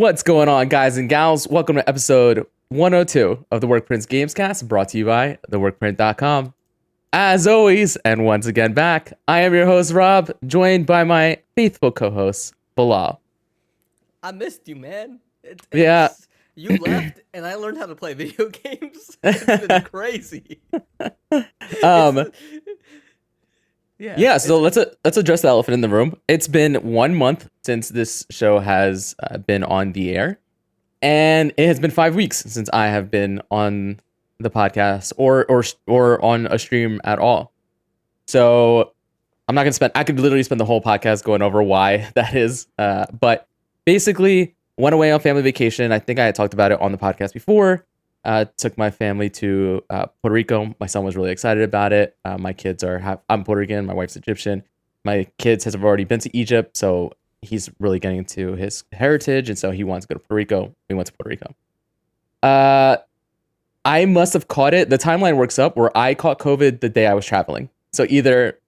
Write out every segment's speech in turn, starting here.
What's going on, guys and gals? Welcome to episode 102 of the Workprints Gamescast, brought to you by theworkprint.com. As always, and once again back, I am your host, Rob, joined by my faithful co host, Bilal. I missed you, man. It, Yeah. You left, and I learned how to play video games. It's been crazy. Um, yeah. yeah, so let's uh, let's address the elephant in the room. It's been one month since this show has uh, been on the air, and it has been five weeks since I have been on the podcast or or or on a stream at all. So I'm not gonna spend. I could literally spend the whole podcast going over why that is. Uh, but basically, went away on family vacation. I think I had talked about it on the podcast before. Uh, took my family to uh, Puerto Rico. My son was really excited about it. Uh, my kids are half, I'm Puerto Rican. My wife's Egyptian. My kids has already been to Egypt, so he's really getting into his heritage, and so he wants to go to Puerto Rico. We went to Puerto Rico. Uh, I must have caught it. The timeline works up where I caught COVID the day I was traveling. So either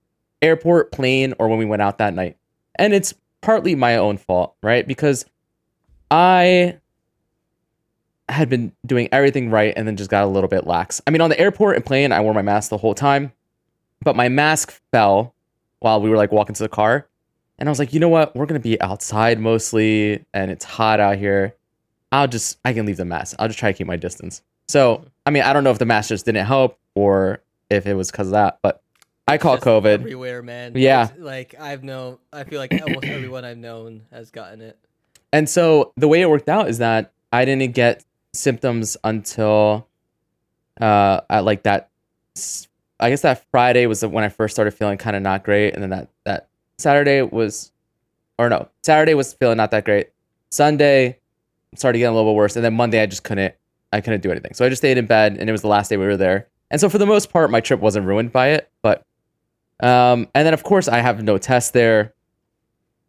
airport, plane, or when we went out that night. And it's partly my own fault, right? Because I had been doing everything right and then just got a little bit lax. I mean, on the airport and plane, I wore my mask the whole time, but my mask fell while we were like walking to the car. And I was like, you know what? We're going to be outside mostly and it's hot out here. I'll just, I can leave the mask. I'll just try to keep my distance. So, I mean, I don't know if the mask just didn't help or if it was because of that, but I caught COVID. everywhere, man. Yeah. It's like I've known. I feel like almost everyone I've known has gotten it. And so the way it worked out is that I didn't get symptoms until uh at like that I guess that Friday was when I first started feeling kind of not great and then that that Saturday was or no, Saturday was feeling not that great. Sunday started getting a little bit worse and then Monday I just couldn't I couldn't do anything. So I just stayed in bed and it was the last day we were there. And so for the most part my trip wasn't ruined by it, but um and then of course I have no test there.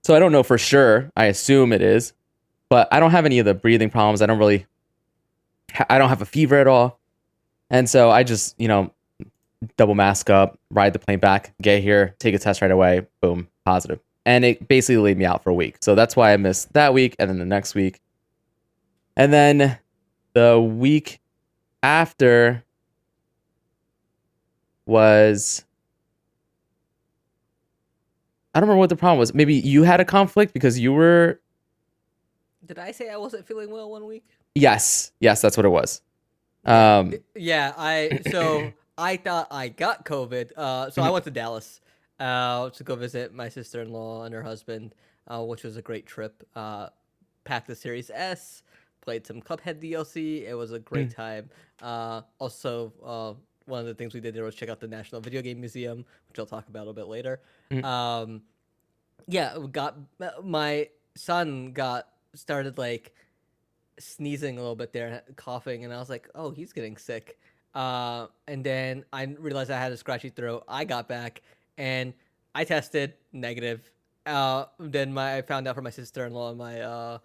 So I don't know for sure. I assume it is but I don't have any of the breathing problems. I don't really, I don't have a fever at all. And so I just, you know, double mask up, ride the plane back, get here, take a test right away, boom, positive. And it basically laid me out for a week. So that's why I missed that week and then the next week. And then the week after was I don't remember what the problem was. Maybe you had a conflict because you were Did I say I wasn't feeling well one week? Yes, yes, that's what it was. Um, Yeah, I so I thought I got COVID. Uh, so I Mm-hmm. went to Dallas uh, to go visit my sister in law and her husband, uh, which was a great trip. Uh, packed the Series S, played some Cuphead DLC. It was a great Mm. time. Uh, also, uh, one of the things we did there was check out the National Video Game Museum, which I'll talk about a little bit later. Mm. Um, yeah, we got my son got started like sneezing a little bit there, coughing, and I was like, "Oh, he's getting sick." Uh, and then I realized I had a scratchy throat. I got back and I tested negative. Uh, then my I found out from my sister in law and my uh,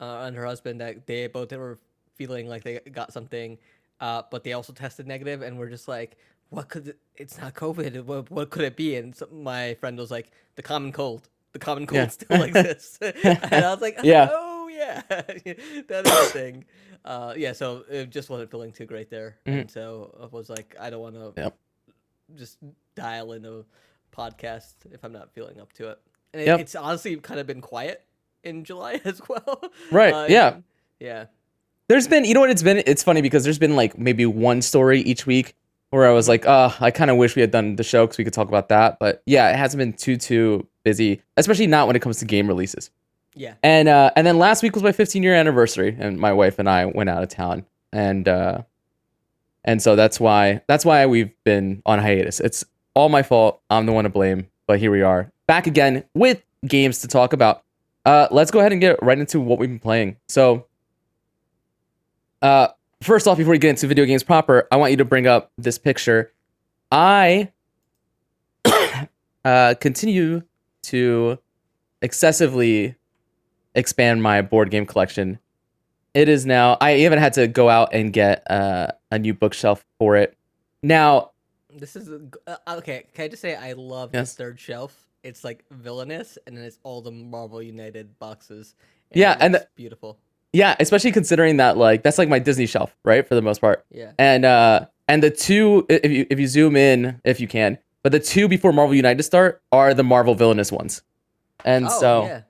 uh, and her husband that they both were feeling like they got something, uh, but they also tested negative, and we're just like, "What could it, it's not COVID? What, what could it be?" And so my friend was like, "The common cold." The common cold Yeah. still exists, and I was like, Yeah. "Oh yeah, that is a thing." Uh, yeah, so it just wasn't feeling too great there, and so I was like, I don't want to Yep. just dial in a podcast if I'm not feeling up to it. And it, Yep. it's honestly kind of been quiet in July as well. Right, Uh, yeah. yeah. there's been, you know what it's been? It's funny because there's been like maybe one story each week where I was like, oh, I kind of wish we had done the show because we could talk about that. But yeah, it hasn't been too too busy, especially not when it comes to game releases. Yeah. And uh, and then last week was my 15 year anniversary, and my wife and I went out of town, and uh, and so that's why that's why we've been on hiatus. It's all my fault. I'm the one to blame. But here we are, back again with games to talk about. Uh, let's go ahead and get right into what we've been playing. So, uh, first off, before we get into video games proper, I want you to bring up this picture. I uh, continue to excessively expand my board game collection. It is now. I even had to go out and get uh, a new bookshelf for it. Now, This is uh, okay. Can I just say I love Yes. the third shelf? It's like villainous, and then it's all the Marvel United boxes. Yeah, it and beautiful. yeah, especially considering that like that's like my Disney shelf, right? For the most part. Yeah. And uh and the two if you if you zoom in if you can, but the two before Marvel United start are the Marvel villainous ones. And oh, so yeah.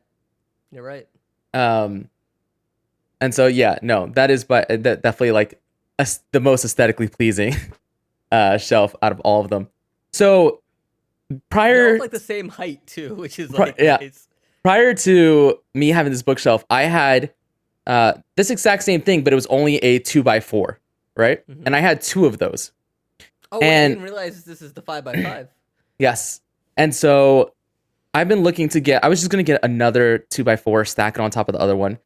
You're right. Um and so yeah, no, that is but that definitely like as- the most aesthetically pleasing uh shelf out of all of them. So prior like the same height too, which is Pri- like yeah. nice. prior to me having this bookshelf, I had uh, this exact same thing, but it was only a two by four, right? Mhm. And I had two of those. Oh, wait, I and- didn't realize this is the five by five. Yes. And so I've been looking to get, I was just going to get another two by four, stack it on top of the other one.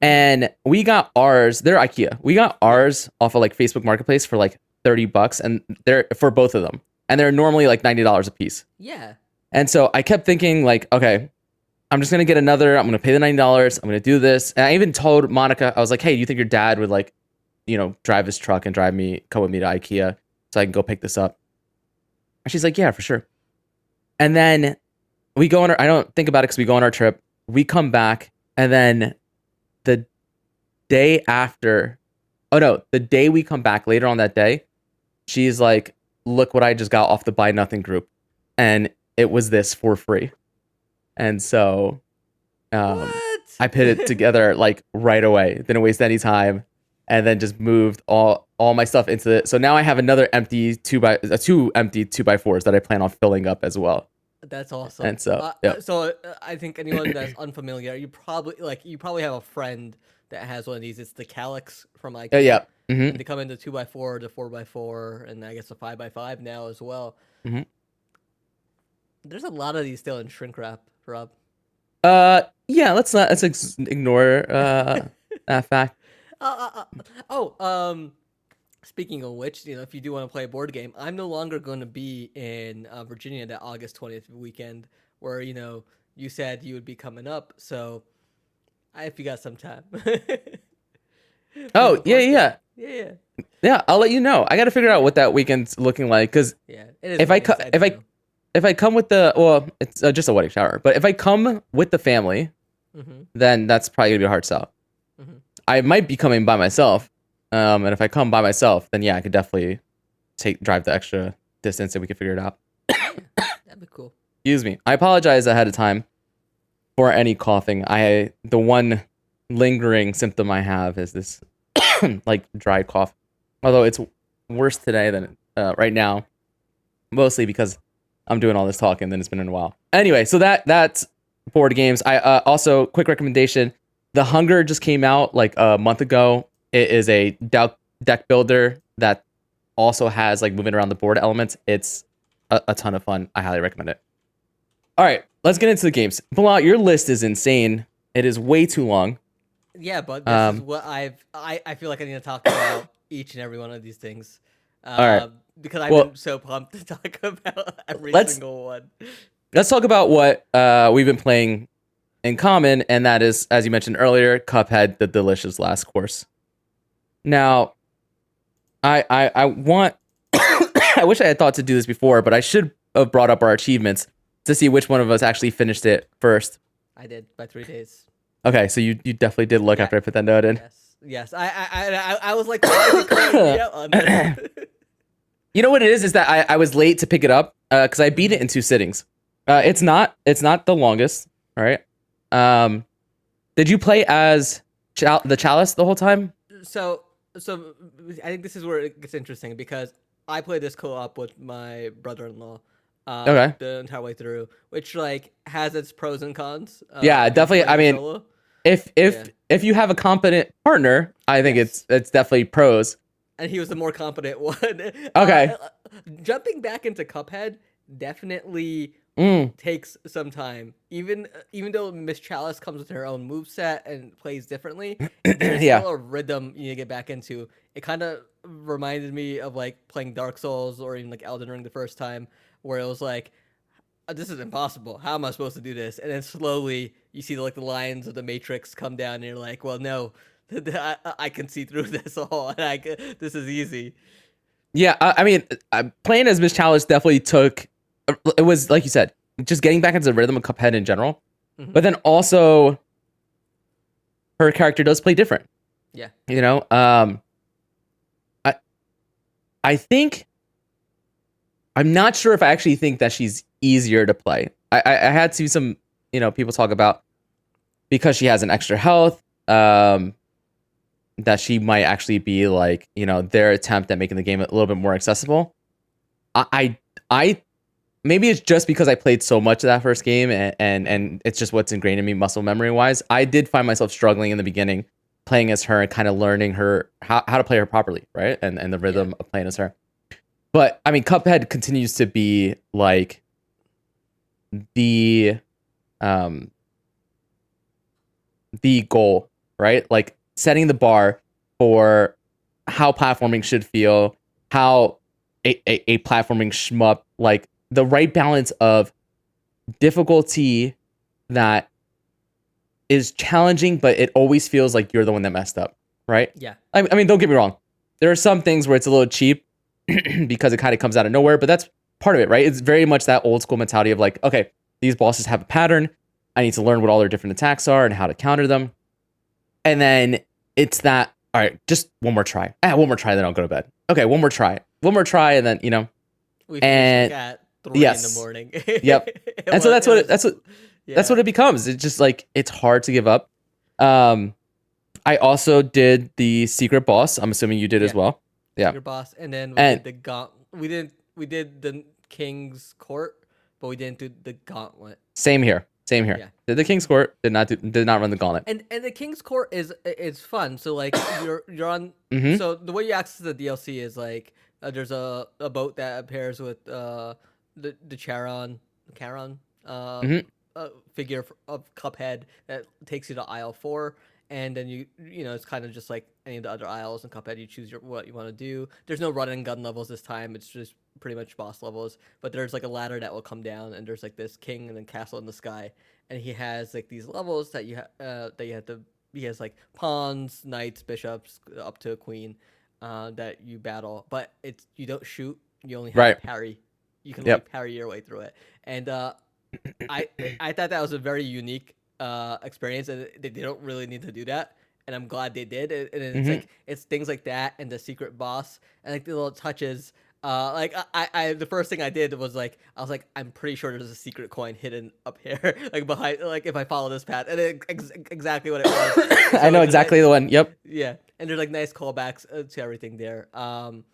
And we got ours, they're IKEA. We got ours off of like Facebook Marketplace for like 30 bucks and they're for both of them. And they're normally like $90 a piece. Yeah. And so I kept thinking, like, okay, I'm just gonna get another. I'm gonna pay the ninety dollars. I'm gonna do this. And I even told Monica, I was like, hey, do you think your dad would like, you know, drive his truck and drive me, come with me to IKEA so I can go pick this up? And she's like, yeah, for sure. And then we go on our. I don't think about it because we go on our trip. We come back, and then the day after, oh no, the day we come back later on that day, she's like, look what I just got off the buy nothing group, and it was this for free. And so um? I put it together like right away. Didn't waste any time, and then just moved all all my stuff into it. So now I have another empty two by uh, two empty two by fours that I plan on filling up as well. That's awesome. And so, Uh, uh, so uh, I think anyone that's unfamiliar, you probably like you probably have a friend that has one of these. It's the Kallax from IKEA. Uh, yeah. hmm And they come in the two by four, the four by four, and I guess a five by five now as well. Mhm. There's a lot of these still in shrink wrap, Rob. Uh, yeah. Let's not let's ex- ignore uh that fact. Uh, uh, uh, oh, um, speaking of which, you know, if you do want to play a board game, I'm no longer going to be in uh, Virginia that August 20th weekend, where you know you said you would be coming up. So, I, if you got some time. Oh yeah, yeah, yeah, yeah, yeah. I'll let you know. I got to figure out what that weekend's looking like because yeah. If I if I- know. if I come with the well, it's uh, just a wedding shower. But if I come with the family, Mhm. then that's probably gonna be a hard sell. Mhm. I might be coming by myself, um, and if I come by myself, then yeah, I could definitely take drive the extra distance and we could figure it out. that'd be cool. Excuse me. I apologize ahead of time for any coughing. I the one lingering symptom I have is this like dry cough. Although it's worse today than uh, right now, mostly because I'm doing all this talking. Then it's been in a while. Anyway, so that that's board games. I uh, also quick recommendation. The Hunger just came out like a month ago. It is a deck builder that also has like moving around the board elements. It's a, a ton of fun. I highly recommend it. All right, let's get into the games. Bilal, your list is insane. It is way too long. Yeah, but this is Um, what I've. I, I feel like I need to talk about each and every one of these things. Uh, right. Because I've Well- been so pumped to talk about every single one. Let's talk about what uh, we've been playing in common, and that is, as you mentioned earlier, Cuphead, the delicious last course. Now, I I, I want. I wish I had thought to do this before, but I should have brought up our achievements to see which one of us actually finished it first. I did by three days. Okay, so you, you definitely did look Yeah. after I put that note in. Yes, yes. I I I, I, was like, why is it calling me out on this? You know what it is? Is that I, I was late to pick it up because I beat it in two sittings. Uh, it's not it's not the longest. All right. Um, did you play as Chal- the Chalice the whole time? so so I think this is where it gets interesting because I played this co-op with my brother-in-law. Uh, Okay. The entire way through, which like has its pros and cons. Uh, Yeah, definitely, I mean, solo. If if Yeah. if you have a competent partner, I think Yes. it's it's definitely pros. and he was the more competent one. Okay. Uh, jumping back into Cuphead definitely Mm, takes some time. Even even though Miss Chalice comes with her own move set and plays differently, there's Yeah. still a rhythm you need to get back into. It kind of reminded me of like playing Dark Souls or even like Elden Ring the first time, where it was like, "Uh, "This is impossible. How am I supposed to do this?" And then slowly you see like the lines of the Matrix come down, and you're like, "Well, no." I, I can see through this all, and I this is easy. yeah, I, I mean, uh, playing as Miss Chalice definitely took. It was like you said, just getting back into the rhythm of Cuphead in general, Mhm. but then also her character does play different. Yeah. You know, um I I think I'm not sure if I actually think that she's easier to play. I I, I had seen some, you know, people talk about because she has an extra health, um that she might actually be like, you know, their attempt at making the game a little bit more accessible. I I, I maybe it's just because I played so much of that first game and, and and it's just what's ingrained in me muscle memory wise. I did find myself struggling in the beginning playing as her and kind of learning her how, how to play her properly, right? And and the rhythm of playing as her. But I mean Cuphead continues to be like the um the goal, right? Like setting the bar for how platforming should feel, how a, a, a platforming shmup like the right balance of difficulty that is challenging, but it always feels like you're the one that messed up, right? Yeah. I, I mean, don't get me wrong. There are some things where it's a little cheap because it kind of comes out of nowhere, but that's part of it, right? It's very much that old school mentality of like, okay, these bosses have a pattern. I need to learn what all their different attacks are and how to counter them. And then it's that, all right, just one more try. Ah, one more try, then I'll go to bed. Okay, one more try. One more try, and then, you know, We And- three yes. in the morning. Yep. And so was- that's what it, that's what yeah. that's what it becomes. It's just like it's hard to give up. Um, I also did the secret boss. I'm assuming you did as well. yeah. Secret boss, and then we And- did the gaunt. We didn't. We did the king's court, but we didn't do the gauntlet. Same here. Same here. Yeah. Did the King's Court? Did not do, did not run the gauntlet. And and the king's court is is fun. So like you're you're on. Mhm. So the way you access the DLC is like uh, there's a, a boat that appears with uh the the Charon Charon uh, Mhm. uh figure of Cuphead that takes you to isle four. And then you you know it's kind of just like any of the other isles in Cuphead. You choose your what you want to do. There's no run and gun levels this time. It's just pretty much boss levels. But there's like a ladder that will come down, and there's like this king and then castle in the sky, and he has like these levels that you ha- uh, that you have to. He has like pawns, knights, bishops, up to a queen, uh, that you battle. But it's you don't shoot. You only have Right. to parry. You can Yep. only parry your way through it. And uh, I I thought that was a very unique uh, experience, and they, they don't really need to do that. And I'm glad they did. And it's Mhm. like it's things like that, and the secret boss, and like the little touches. Uh, like I, I, the first thing I did was like I was like I'm pretty sure there's a secret coin hidden up here, like behind, like if I follow this path, and it, ex- exactly what it was. I know exactly the one. Yep. yeah, and there's like nice callbacks uh, to everything there. Um,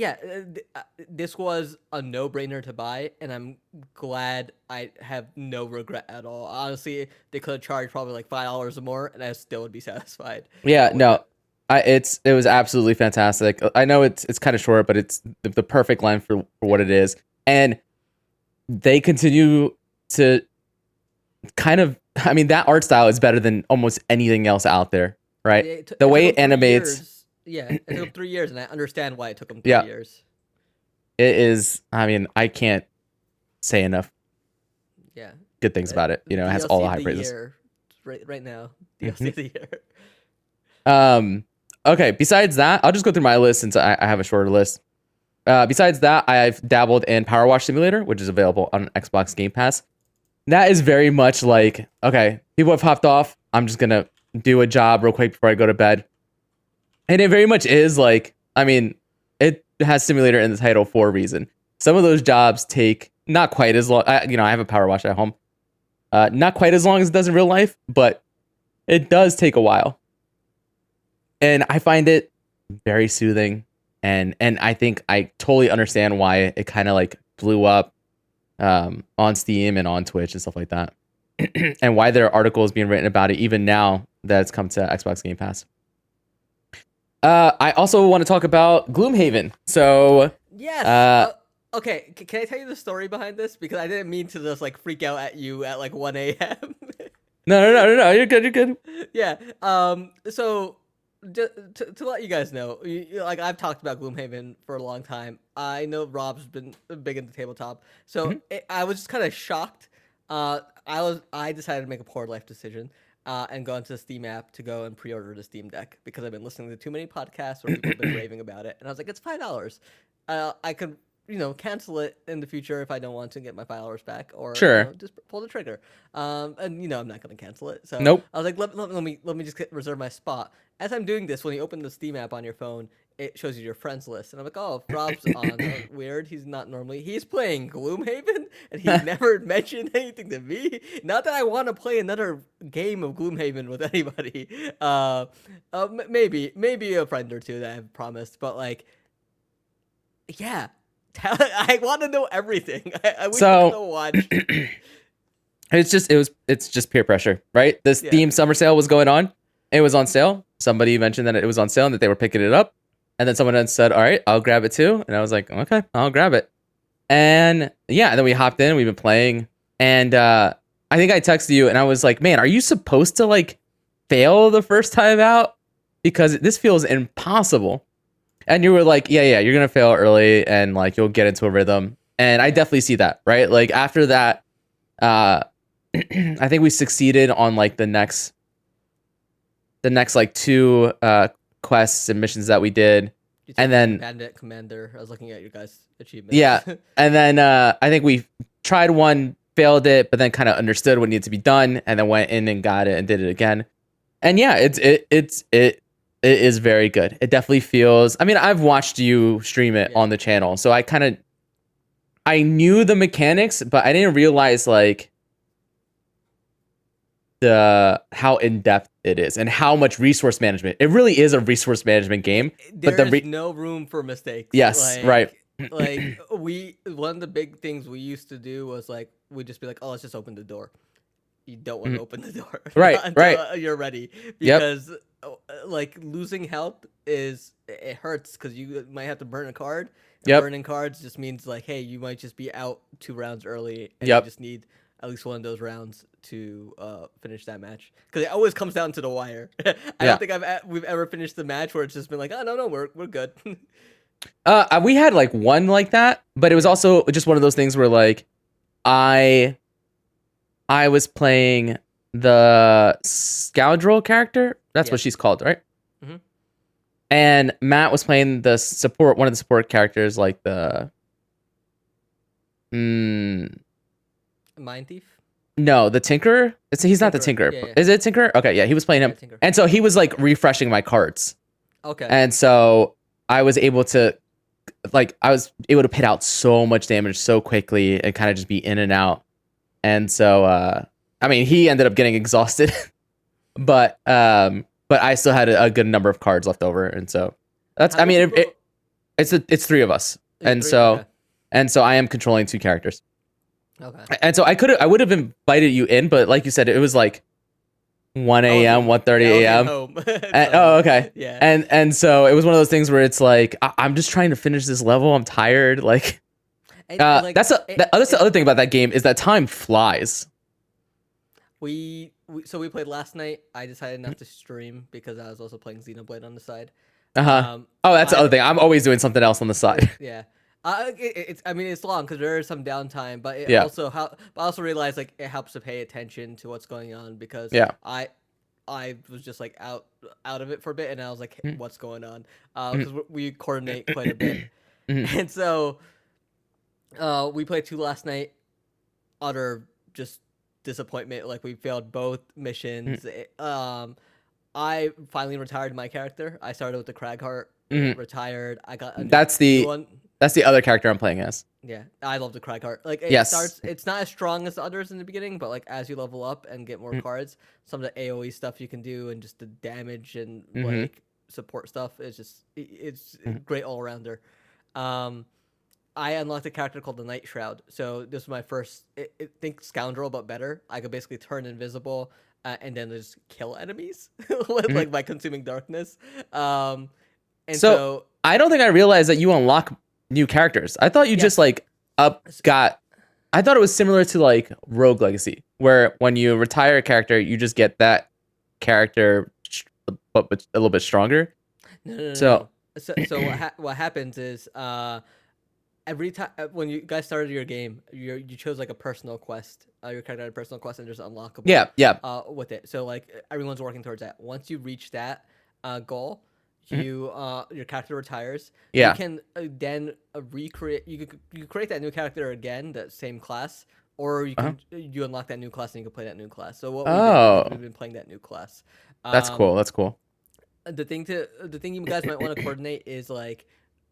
yeah, uh, th- uh, this was a no-brainer to buy, and I'm glad I have no regret at all. Honestly, they could have charged probably like five dollars or more, and I still would be satisfied. Yeah. No. I, it's it was absolutely fantastic. I know it's it's kind of short, but it's the, the perfect length for, for what it is, and they continue to kind of. I mean, that art style is better than almost anything else out there, right? It took- The way it animates- years. Yeah, it took 'em three years, and I understand why it took them three Yeah. years. It is. I mean, I can't say enough Yeah, good things about it. You know, it has DLC all the high praises. year, right, right now. Mhm. Of the year. Um, okay. Besides that, I'll just go through my list since I, I have a shorter list. Uh, besides that, I've dabbled in PowerWash Simulator, which is available on Xbox Game Pass. That is very much like okay, people have hopped off. I'm just gonna do a job real quick before I go to bed, and it very much is like I mean, it has simulator in the title for a reason. Some of those jobs take not quite as long. I, you know, I have a power wash at home. Uh, not quite as long as it does in real life, but it does take a while and I find it very soothing and and I think I totally understand why it kind of like blew up um, on Steam and on Twitch and stuff like that, and why there are articles being written about it even now that it's come to Xbox Game Pass. Uh, I also want to talk about Gloomhaven. So Yes. Uh, Uh, okay, c- can I tell you the story behind this? Because I didn't mean to just like freak out at you at like 1 a.m. no, no, no, no, no, you're good, you're good. yeah. Um. So, ju- to, to let you guys know, you, like I've talked about Gloomhaven for a long time. I know Rob's been big into tabletop, so Mhm. it, I was just kind of shocked. Uh, I was I decided to make a poor life decision. Uh, and go into the Steam app to go and pre-order the Steam Deck because I've been listening to too many podcasts where people have been raving about it, and I was like, it's five dollars. Uh, I could you know cancel it in the future if I don't want to get my followers back, or you Sure. know, just pull the trigger. Um, and you know I'm not gonna cancel it. So Nope. I was like, let, let, let me let me just get, reserve my spot. As I'm doing this, when you open the Steam app on your phone, it shows you your friends list, and I'm like, oh, Rob's on. uh, weird. He's not normally. He's playing Gloomhaven, and he never mentioned anything to me. Not that I want to play another game of Gloomhaven with anybody. Uh, uh maybe maybe a friend or two that I've promised, but like, yeah. I want to know everything. I, I wish So- could watch. It's just it was it's just peer pressure, right? This Yeah. Steam summer sale was going on. It was on sale. Somebody mentioned that it was on sale and that they were picking it up. And then someone else said, "All right, I'll grab it too." And I was like, "Okay, I'll grab it." And yeah, and then we hopped in. We've been playing, and uh, I think I texted you, and I was like, "Man, are you supposed to like fail the first time out because this feels impossible?" And you were like, "Yeah, yeah, you're gonna fail early, and like you'll get into a rhythm." And I definitely see that, right? Like after that, uh, I think we succeeded on like the next the next like two uh quests and missions that we did. You And then- Bandit Commander. I was looking at your guys' achievements. Yeah. And then uh I think we tried one, failed it, but then kind of understood what needed to be done and then went in and got it and did it again. And yeah, it's it it's it it is very good. It definitely feels I mean, I've watched you stream it Yeah. on the channel, so I kind of I knew the mechanics, but I didn't realize like the how in depth it is and how much resource management. It really is a resource management game. But there's the re- no room for mistakes. Yes, Like- right. like we, one of the big things we used to do was like we'd just be like, "Oh, let's just open the door." You don't want to Mhm. open the door, Right, until, right. uh, You're ready because uh, like losing health is it hurts because you might have to burn a card. Yep. Burning cards just means like, hey, you might just be out two rounds early, and Yep. you just need at least one of those rounds to uh, finish that match because it always comes down to the wire. I Yeah. don't think I've we've ever finished the match where it's just been like, oh no no we're we're good. Uh, we had like one like that, but it was also just one of those things where like I, I was playing the scoundrel character. That's Yeah. what she's called, right? Mhm. And Matt was playing the support, one of the support characters, like the. Mm, Mindthief. No, the Tinkerer. It's he's not the Tinkerer, Tinkerer. yeah, yeah. Is it Tinkerer? Okay, yeah, he was playing him, Yeah, and so he was like refreshing my cards. Okay. And so I was able to like I was able to pit out so much damage so quickly and kind of just be in and out. And so uh I mean he ended up getting exhausted. but um but I still had a, a good number of cards left over and so that's How I mean many it, it, people- it's a, it's three of us. And three? so and so I am controlling two characters. Okay. And so I could I would have invited you in but like you said it was like 1 a.m. 1:30 a.m. Oh, okay. Yeah. and and so it was one of those things where it's like I, I'm just trying to finish this level. I'm tired. Like, And, uh, like, that's a, it- that, that's the other thing about that game is that time flies. we, we so we played last night. I decided not to stream because I was also playing Xenoblade on the side. Uh huh. Um, oh, that's the other thing. I'm always doing something else on the side. yeah. Uh, it, it- it's I mean it's long because there is some downtime, but it Yeah. also how but I also realize like it helps to pay attention to what's going on because Yeah. I I was just like out out of it for a bit and I was like Mm. what's going on because we coordinate quite a bit Mhm. and so uh we played two last night utter just disappointment like we failed both missions. It- um I finally retired my character I started with the Cragheart Mhm. retired I got That's the one that's the other character I'm playing as. yeah, I love the Cragheart. Like it Yes. starts, it's not as strong as the others in the beginning, but like as you level up and get more Mm. cards, some of the AOE stuff you can do and just the damage and Mhm. like support stuff is just it's Mhm. great all rounder. Um, I unlocked a character called the Nightshroud. So this was my first. It, it, think Scoundrel, but better. I could basically turn invisible uh, and then just kill enemies with Mhm. like by consuming darkness. Um, and So- so I don't think I realized that you unlock new characters. I thought you Yeah. just like up got. I thought it was similar to like Rogue Legacy, where when you retire a character, you just get that character, but a little bit stronger. No, no, no, So- so, so what, ha- what happens is uh, every time when you guys started your game, you you chose like a personal quest. Uh, your character had a personal quest and there's unlockable. Yeah, yeah. Uh, with it, so like everyone's working towards that. Once you reach that uh, goal. You uh your character retires. Yeah. You can uh, then uh, recreate. You could you create that new character again, that same class, or you Uh-huh. can you unlock that new class and you can play that new class. So what Oh. we've, been, we've been playing that new class. That's Um, cool. That's cool. the thing to the thing you guys might want to coordinate is like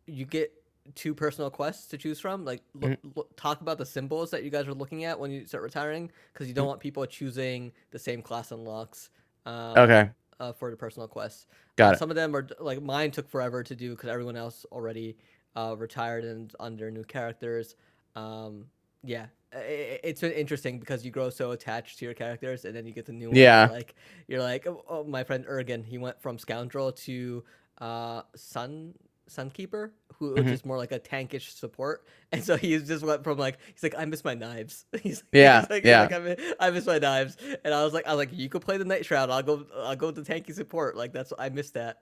you get two personal quests to choose from like Mm-hmm. look, talk about the symbols that you guys are looking at when you start retiring because you don't want people choosing the same class unlocks um, Okay. uh, for the personal quests Got it. some of them are like mine took forever to do because everyone else already uh, retired and under new characters um, yeah i- i- it's been interesting because you grow so attached to your characters and then you get the new ones Yeah. like you're like oh, oh, my friend Ergen he went from scoundrel to uh sun sunkeeper who which Mhm. is more like a tankish support and so he just went from like he's like I miss my knives he's Yeah, he's like, yeah. like, I, miss, I miss my knives and I was like I was like you could play the nightshroud I'll go I'll go with the tanky support like that's I missed that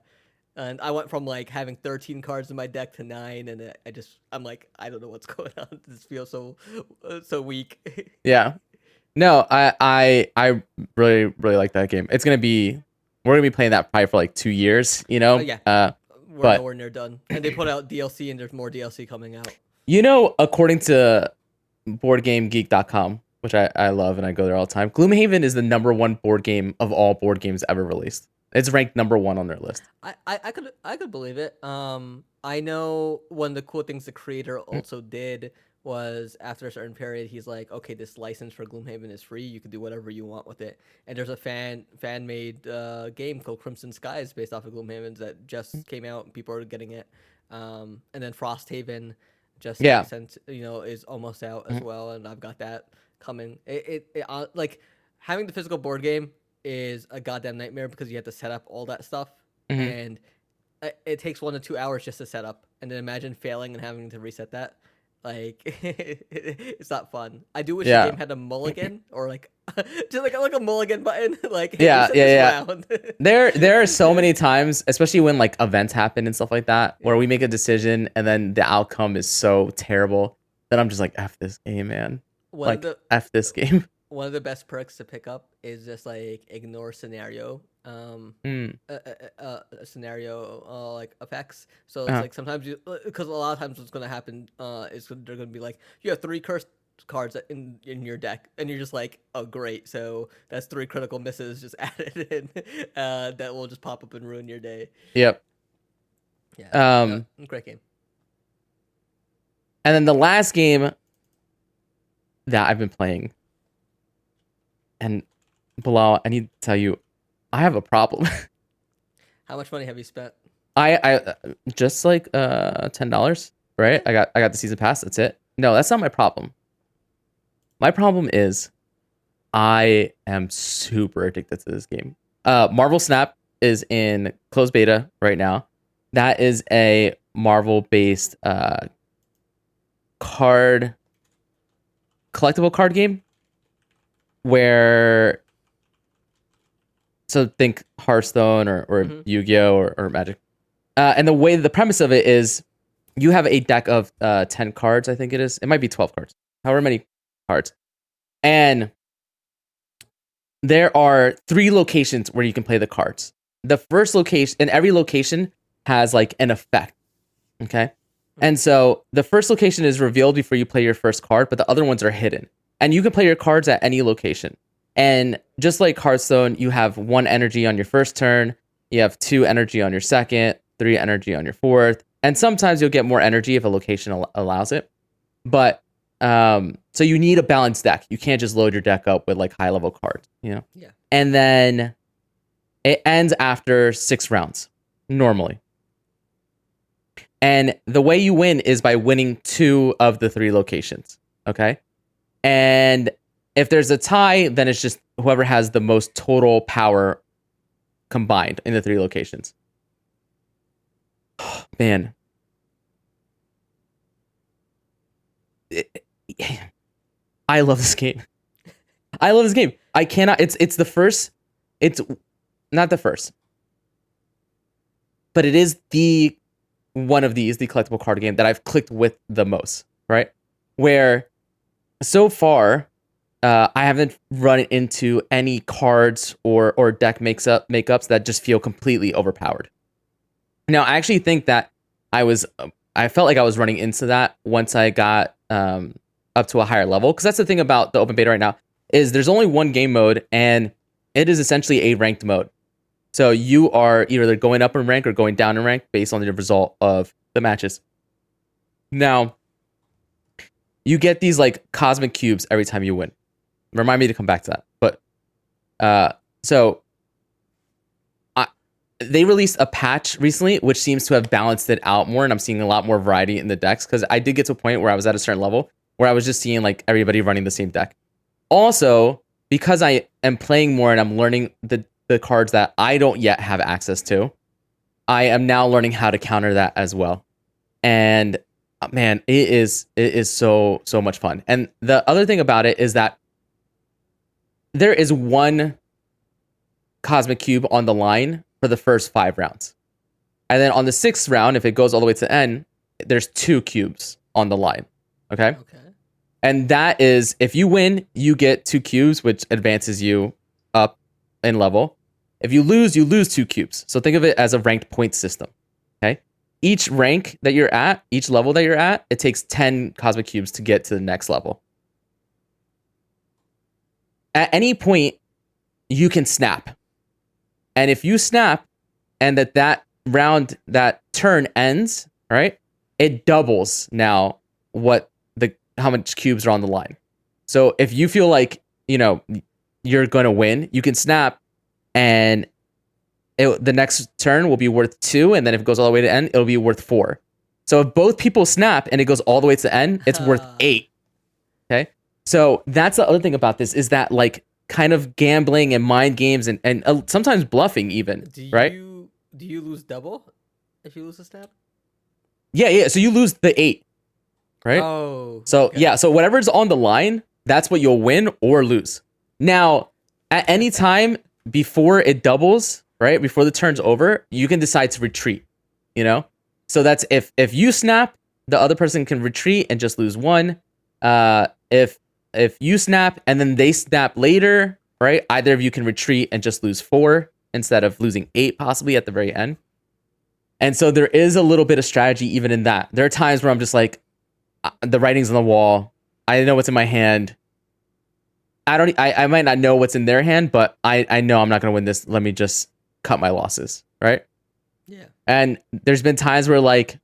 and I went from like having 13 cards in my deck to nine, and I- just I'm like I don't know what's going on. This feels so so weak. Yeah. No, I I I really really like that game. It's gonna be we're gonna be playing that probably for like two years. You know. Oh, yeah. Uh, We're But- nowhere near done, and they put out DLC, and there's more DLC coming out. you know, according to BoardGameGeek.com, which I I love and I go there all the time. Gloomhaven is the number one board game of all board games ever released. It's ranked number one on their list. I, I, I could I could believe it. Um, I know one of the cool things the creator Mm. also did was after a certain period, he's like, okay, this license for Gloomhaven is free. You can do whatever you want with it. And there's a fan fan made uh, game called Crimson Scales based off of Gloomhaven that just Mm. came out. and People are getting it. Um, and then Frosthaven just Yeah. sent you know is almost out as Mhm. well, and I've got that coming. It, it, it uh, like having the physical board game is a goddamn nightmare because you have to set up all that stuff Mhm. and it, it takes one to two hours just to set up and then imagine failing and having to reset that like it's not fun i do wish Yeah. the game had a mulligan or like just like like a mulligan button like Yeah, yeah, yeah. There there are so many times, especially when like events happen and stuff like that, where we make a decision and then the outcome is so terrible that I'm just like, F this game, man. one Like the F this game. one of the best perks to pick up is just like ignore scenario um Mm, uh, uh, uh, uh, scenario uh, like effects. So it's Uh-huh. like sometimes you because a lot of times what's gonna happen uh is they're gonna be like you have three cursed cards in in your deck and you're just like oh great so that's three critical misses just added in uh that will just pop up and ruin your day. Yep. Yeah. Um, uh, great game. And then the last game that I've been playing, and Bilal, I need to tell you, I have a problem. How much money have you spent? I I uh, just like uh ten dollars, right? I got I got the season pass. That's it. No, that's not my problem. My problem is, I am super addicted to this game. Uh, Marvel Snap is in closed beta right now. That is a Marvel based uh card collectible card game where so think Hearthstone or, or Mhm. Yu-Gi-Oh or, or Magic. Uh, and the way the premise of it is you have a deck of uh, 10 cards, I think it is. It might be 12 cards, however many cards. And there are three locations where you can play the cards. The first location, and every location has like an effect. Okay. And so the first location is revealed before you play your first card, but the other ones are hidden. And you can play your cards at any location. And just like Hearthstone, you have one energy on your first turn, you have two energy on your second, three energy on your fourth, and sometimes you'll get more energy if a location al- allows it. But um, so you need a balanced deck. You can't just load your deck up with like high level cards, you know? Yeah. And then it ends after six rounds, normally. And the way you win is by winning two of the three locations. Okay. And if there's a tie, then it's just whoever has the most total power combined in the three locations. Man. It- I love this game. I love this game. I cannot it's it's the first it's not the first. But it is the one of these, the collectible card game that I've clicked with the most, right? Where so far uh, I haven't run into any cards or or deck makes up makeups that just feel completely overpowered. Now, I actually think that I was, I felt like I was running into that once I got um, up to a higher level. Because that's the thing about the open beta right now is there's only one game mode, and it is essentially a ranked mode. So you are either going up in rank or going down in rank based on the result of the matches. Now, you get these like cosmic cubes every time you win. Remind me to come back to that. But uh, so I, they released a patch recently, which seems to have balanced it out more, and I'm seeing a lot more variety in the decks because I did get to a point where I was at a certain level where I was just seeing like everybody running the same deck. Also, because I am playing more and I'm learning the the cards that I don't yet have access to, I am now learning how to counter that as well. And uh, man, it is it is so so much fun. And the other thing about it is that there is one cosmic cube on the line for the first five rounds. And then on the sixth round, if it goes all the way to the end, there's two cubes on the line. Okay. Okay. And that is if you win, you get two cubes, which advances you up in level. If you lose, you lose two cubes. So think of it as a ranked point system. Okay. Each rank that you're at, each level that you're at, it takes 10 cosmic cubes to get to the next level. At any point, you can snap. And if you snap and that that round, that turn ends, right? It doubles now what the how much cubes are on the line. So if you feel like, you know, you're going to win, you can snap and it, the next turn will be worth two, and then if it goes all the way to end, it'll be worth four. So if both people snap and it goes all the way to the end, it's worth eight. Okay, so that's the other thing about this is that like kind of gambling and mind games and and uh, sometimes bluffing even, Do right? you do you lose double if you lose a snap? Yeah, yeah. So you lose the eight, right? Oh. So okay. yeah, so whatever's on the line, that's what you'll win or lose. Now, at any time before it doubles, right? Before the turn's over, you can decide to retreat, you know? So that's if if you snap, the other person can retreat and just lose one. Uh if if you snap and then they snap later, right? Either of you can retreat and just lose 4 instead of losing 8 possibly at the very end. And so there is a little bit of strategy even in that. There are times where I'm just like uh, the writing's on the wall. I know what's in my hand. I don't. I, I might not know what's in their hand, but I I know I'm not gonna win this. Let me just cut my losses, right? Yeah. And there's been times where like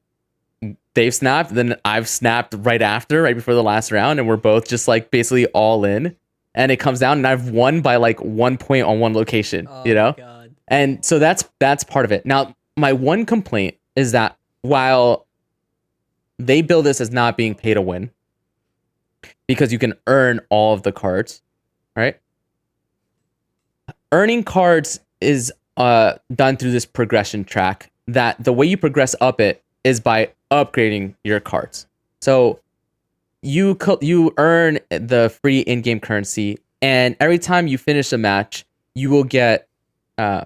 they've snapped, then I've snapped right after, right before the last round, and we're both just like basically all in. And it comes down, and I've won by like one point on one location, Oh you know. God. And so that's that's part of it. Now, my one complaint is that while they build this as not being pay to win, because you can earn all of the cards, right? Earning cards is uh, done through this progression track. That the way you progress up it is by upgrading your cards. So you co- you earn the free in-game currency, and every time you finish a match, you will get um,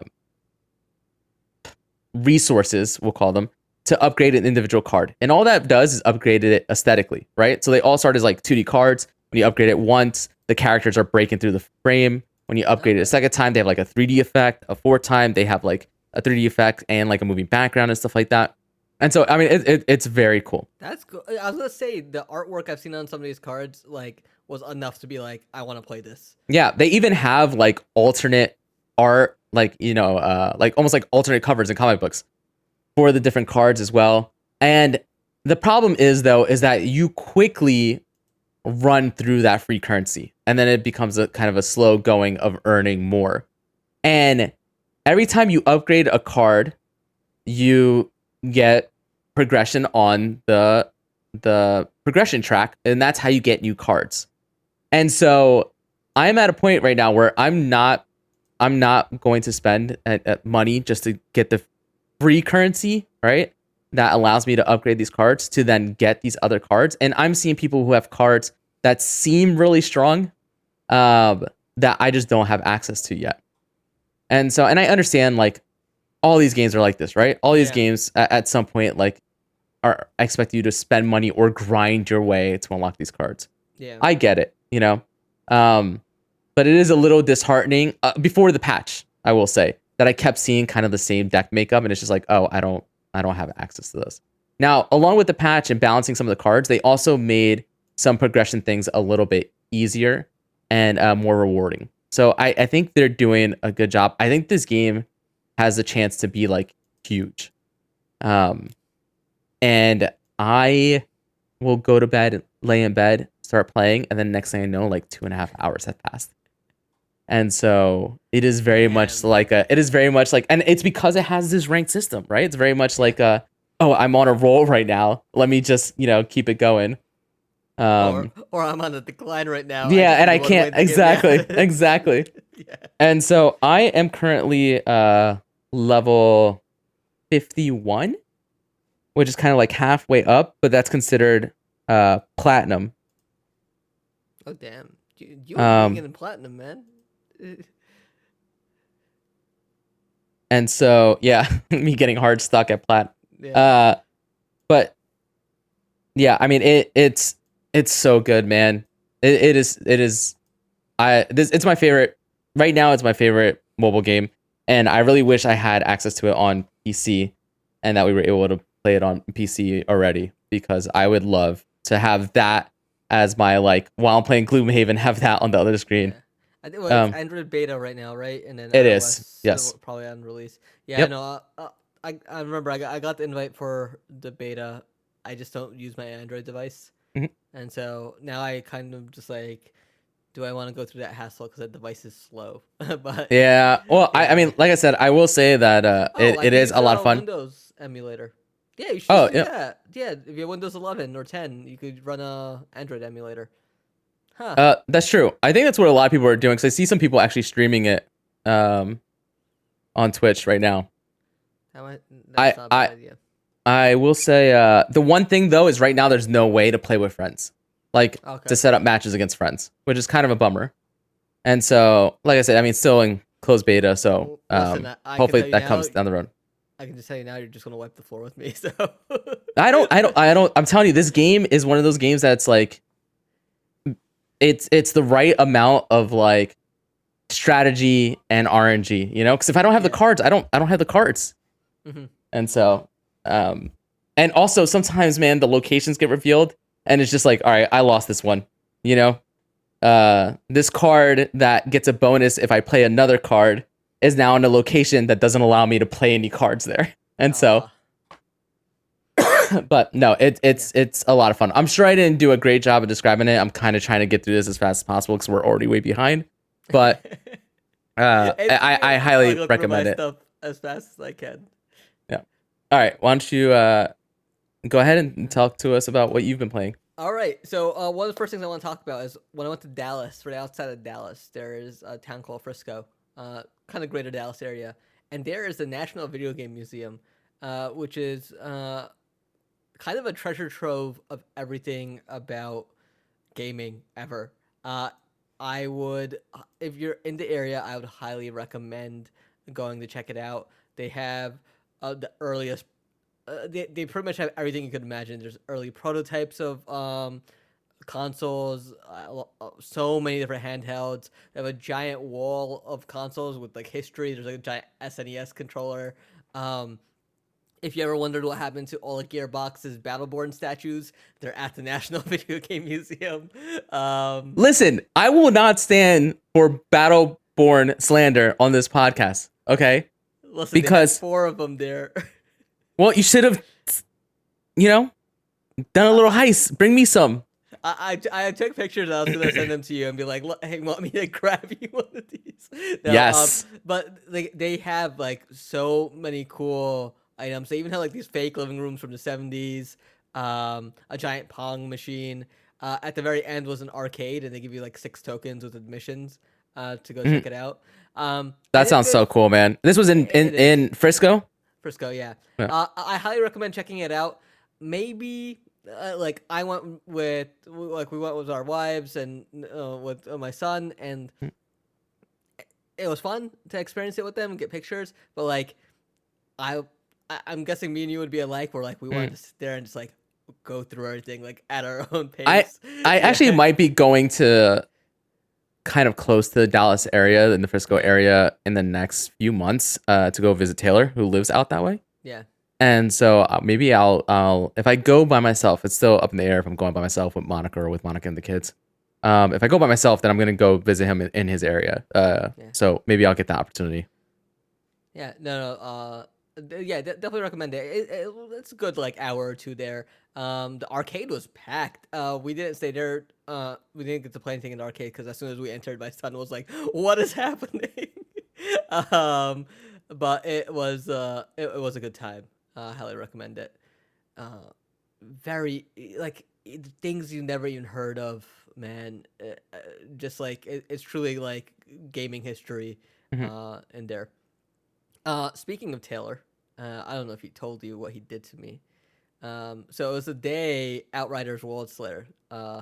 resources, we'll call them, to upgrade an individual card. And all that does is upgrade it aesthetically, right? So they all start as like 2D cards. When you upgrade it once, the characters are breaking through the frame. When you upgrade it a second time, they have like a 3D effect. A fourth time, they have like a 3D effect and like a moving background and stuff like that. And so, I mean, it, it, it's very cool. That's cool. I was gonna say the artwork I've seen on some of these cards like was enough to be like, I want to play this. Yeah, they even have like alternate art, like you know, uh, like almost like alternate covers in comic books for the different cards as well. And the problem is though, is that you quickly run through that free currency, and then it becomes a kind of a slow going of earning more. And every time you upgrade a card, you get progression on the the progression track, and that's how you get new cards. And so I'm at a point right now where I'm not I'm not going to spend uh, uh, money just to get the free currency, right? That allows me to upgrade these cards to then get these other cards. And I'm seeing people who have cards that seem really strong um, that I just don't have access to yet. And so, and I understand like all these games are like this, right? All these Yeah. games at, at some point like are expect you to spend money or grind your way to unlock these cards. Yeah. I get it, you know. Um, but it is a little disheartening uh, before the patch, I will say, that I kept seeing kind of the same deck makeup and it's just like, oh, I don't I don't have access to those. Now, along with the patch and balancing some of the cards, they also made some progression things a little bit easier and uh, more rewarding. So I, I think they're doing a good job. I think this game has a chance to be like huge. Um, and I will go to bed, lay in bed, start playing, and then next thing I know, like two and a half hours have passed. And so it is very much like a, it is very much like, and it's because it has this ranked system, right? It's very much like a, oh, I'm on a roll right now. Let me just, you know, keep it going. Um, or, or I'm on a decline right now. yeah, just and I can't win to get- exactly, exactly. yeah. And so I am currently uh level 51, which is kind of like halfway up, but that's considered uh platinum. Oh damn! You, you Um, getting platinum, man. And so yeah, me getting hard stuck at plat. Yeah. Uh but yeah, I mean it it's it's so good, man. It, it is it is I this it's my favorite right now it's my favorite mobile game and I really wish I had access to it on PC and that we were able to play it on PC already because I would love to have that as my like while I'm playing Gloomhaven have that on the other screen. Yeah. I think well, um, it's Android beta right now, right? And then It iOS is, yes. probably on release. Yeah, Yep. no, uh, uh, I I remember I got, I got the invite for the beta. I just don't use my Android device, Mhm. and so now I kind of just like, do I want to go through that hassle because that device is slow? but Yeah. Well, I, I mean, like I said, I will say that uh, Oh, it, it is a lot of fun. Windows emulator. Yeah, you should. Oh, yeah. yeah. yeah. If you have Windows 11 or 10, you could run a Android emulator. Huh. Uh, that's true. I think that's what a lot of people are doing because I see some people actually streaming it um, on Twitch right now. that might, I- not a bad I- idea. I will say uh, the one thing though is right now there's no way to play with friends, like Okay. to set up matches against friends, which is kind of a bummer. And so, like I said, I mean, still in closed beta, so listen, um, can hopefully that now- comes down the road. I can just tell you now, you're just gonna wipe the floor with me. So I don't, I don't, I don't. I'm telling you, this game is one of those games that's like, it's it's the right amount of like strategy and RNG, you know? Because if I don't have the cards, I don't, I don't have the cards, Mhm. and so, um, and also sometimes, man, the locations get revealed, and it's just like, all right, I lost this one, you know. Uh, this card that gets a bonus if I play another card is now in a location that doesn't allow me to play any cards there, and so but no, it, it's it's a lot of fun. I'm sure I didn't do a great job of describing it. I'm kind of trying to get through this as fast as possible because we're already way behind. But uh, I, I I'll highly go through my recommend it. Stuff as fast as I can. Yeah. All right, why don't you uh, go ahead and talk to us about what you've been playing? All right. So uh, one of the first things I want to talk about is when I went to Dallas, right outside of Dallas, there is a town called Frisco, uh, kind of greater Dallas area, and there is the National Video Game Museum, uh, which is uh, kind of a treasure trove of everything about gaming ever. Uh, I would, if you're in the area, I would highly recommend going to check it out. They have uh, the earliest uh, they, they pretty much have everything you could imagine. There's early prototypes of um, consoles, uh, uh, so many different handhelds. They have a giant wall of consoles with like history. There's like a giant SNES controller. Um, if you ever wondered what happened to all of Gearbox's Battleborn statues, they're at the National Video Game Museum. Um, Listen, I will not stand for Battleborn slander on this podcast. Okay. listen, because- four of them there. Well, you should have, you know, done a little heist. Bring me some. I, I, I took pictures. I was gonna send them to you and be like, "Look, "Hey, want me to grab you one of these?" No, um, Yes. but they they have like so many cool items. They even have like these fake living rooms from the seventies. Um, a giant pong machine. Uh, at the very end was an arcade, and they give you like six tokens with admissions uh, to go check it out. Um, Mm-hmm. That sounds so cool, man. This was in in, in Frisco. Frisco, yeah. Yeah. Uh, I highly recommend checking it out. Maybe uh, like I went with like we went with our wives and uh, with uh, my son, and Hmm. it was fun to experience it with them and get pictures. But like, I, I I'm guessing me and you would be alike. Where like we wanted Mm. to sit there and just like go through everything like at our own pace. I- I actually might be going to kind of close to the Dallas area, in the Frisco area, in the next few months uh, to go visit Taylor, who lives out that way. yeah. And so uh, maybe I'll I'll if I go by myself, it's still up in the air if I'm going by myself with Monica or with Monica and the kids. Um, if I go by myself, then I'm gonna go visit him in, in his area. Uh, Yeah. so maybe I'll get the opportunity. Yeah, no, no. Yeah, definitely recommend it. It, it. It's a good like hour or two there. Um, the arcade was packed. Uh, we didn't stay there. Uh, we didn't get to play anything in the arcade because as soon as we entered, my son was like, "What is happening?" um, but it was uh, it, it was a good time. Uh, highly recommend it. Uh, very like things you never even heard of, man. Uh, uh, just like it, it's truly like gaming history Mhm. uh, in there. Uh, speaking of Taylor, uh, I don't know if he told you what he did to me. Um, so it was the day Outriders Worldslayer uh,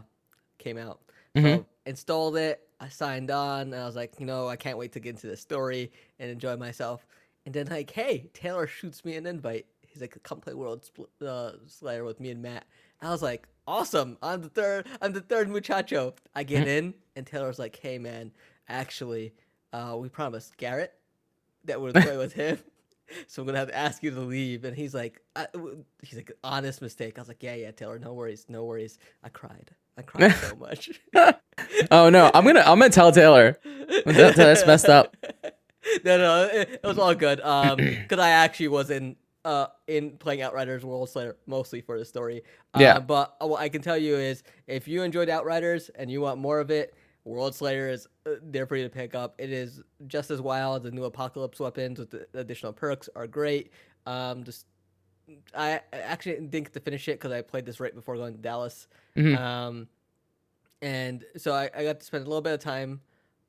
came out. So Mhm. installed it. I signed on, and I was like, you know, I can't wait to get into the story and enjoy myself. And then like, hey, Taylor shoots me an invite. He's like, come play World Spl- uh, Slayer with me and Matt. I was like, awesome. I'm the third. I'm the third muchacho. I get in, and Taylor's like, hey man, actually, uh, we promised Garrett that we're gonna play with him. So I'm gonna have to ask you to leave. And he's like, w- he's like, honest mistake. I was like, yeah, yeah, Taylor, no worries, no worries. I cried. I cried so much. Oh no, I'm gonna I'm gonna tell Taylor. That- that's messed up. no, no, it, it was all good. Um, because I actually was in uh in playing Outriders Worldslayer mostly for the story. Uh, Yeah. But what I can tell you is, if you enjoyed Outriders and you want more of it, Worldslayer is uh, there for you to pick up. It is just as wild. The new Apocalypse weapons with the additional perks are great. Um, just I I actually didn't think to finish it because I played this right before going to Dallas. Mhm. Um, and so I, I got to spend a little bit of time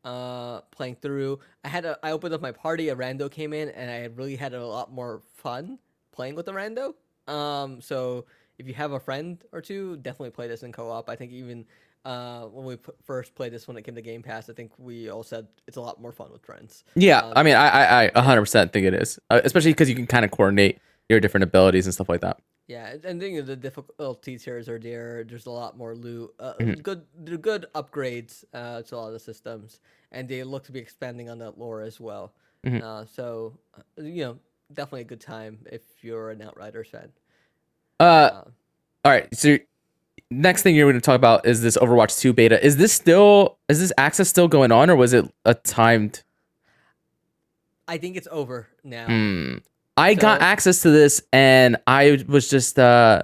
uh playing through. I had a I opened up my party, a rando came in, and I really had a lot more fun playing with the rando. Um, so if you have a friend or two, definitely play this in co-op. I think even uh when we p- first played this when it came to Game Pass, I think we all said it's a lot more fun with friends. Yeah, Um, I mean, I I I 100 percent think it is, uh, especially because you can kind of coordinate your different abilities and stuff like that. Yeah, and- think the difficulty tiers are there. There's a lot more loot. Uh, Mhm. Good, good upgrades uh, to a lot of the systems, and they look to be expanding on that lore as well. Mhm. Uh, so, uh, you know, definitely a good time if you're an Outriders fan. Uh, Uh, all right. So next thing you're going to talk about is this Overwatch 2 beta. Is this still is this access still going on, or was it a timed? I think it's over now. Hmm. I got access to this, and I was just uh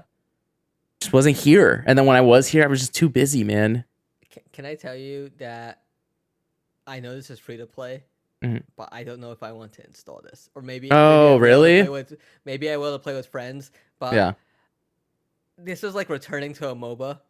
just wasn't here. And then when I was here, I was just too busy, man. Can, can I tell you that I know this is free to play, Mhm. but I don't know if I want to install this, or maybe. Oh, maybe I will to really? With, maybe I will to play with friends, but yeah. This is like returning to a MOBA,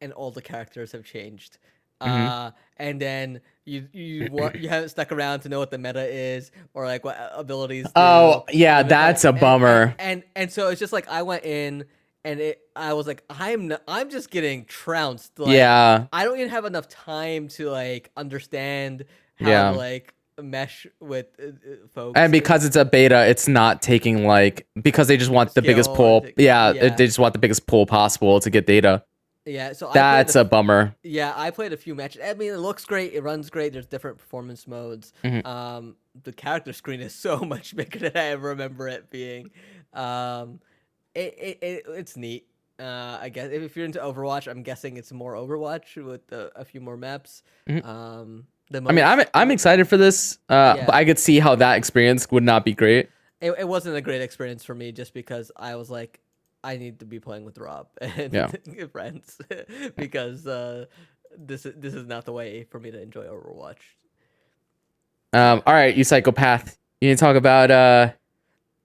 and all the characters have changed. Mhm. Uh, and then you you you haven't stuck around to know what the meta is or like what abilities. Oh, yeah, and- that's a bummer. And, and and so it's just like I went in and it I was like I'm I'm just getting trounced. Like, yeah. I don't even have enough time to like understand how Yeah. like mesh with uh, uh, folks. And because it's a beta, it's not taking like because they just want the biggest pool. and- Yeah, yeah. they just want the biggest pool possible to get data. yeah, so That's a a bummer. Yeah, I played a few matches. I mean, it looks great. It runs great. There's different performance modes. Mhm. Um, the character screen is so much bigger than I ever remember it being. Um, it, it, it it's neat. Uh, I guess if you're into Overwatch, I'm guessing it's more Overwatch with a, a few more maps. Mhm. Um, the I mean, I'm I'm excited for this, uh, Yeah. but I could see how that experience would not be great. it, it wasn't a great experience for me just because I was like, I need to be playing with Rob and Yeah. friends because uh, this is this is not the way for me to enjoy Overwatch. Um, all right, you psychopath. You need to talk about uh,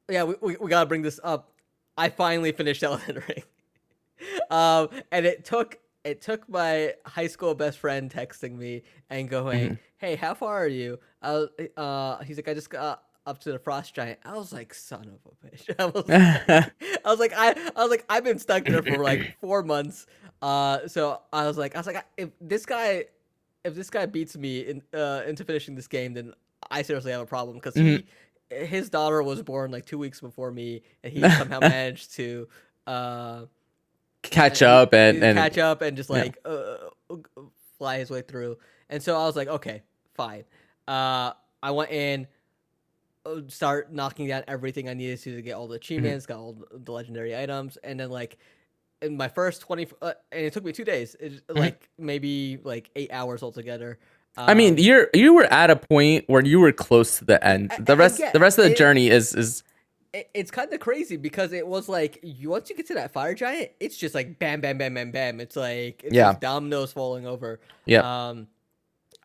yeah, we, we, we gotta bring this up. I finally finished Elden Ring, um, and it took it took my high school best friend texting me and going, "Hey, how far are you?" I uh, he's like, "I just got up to the frost giant." I was like, "Son of a bitch!" I was like, I was like, I, I was like, I've been stuck there for like four months. Uh, so I was like, I was like, if this guy, if this guy beats me in, uh, into finishing this game, then I seriously have a problem because he, his daughter was born like two weeks before me, and he somehow managed to, uh, catch and- up and and catch up and just like uh, uh, fly his way through. And so I was like, okay, fine. Uh, I went in. uh, start knocking down everything I needed to to get all the achievements, got all the legendary items, and then like in my first twenty, uh, and it took me two days, it, like maybe like eight hours altogether. I mean, Um, you're you were at a point where you were close to the end. The I rest get- the rest of the it- journey is is it, it's kind of crazy because it was like you once you get to that fire giant, it's just like bam, bam, bam, bam, bam. It's like it's Yeah. dominoes falling over. yeah. Um,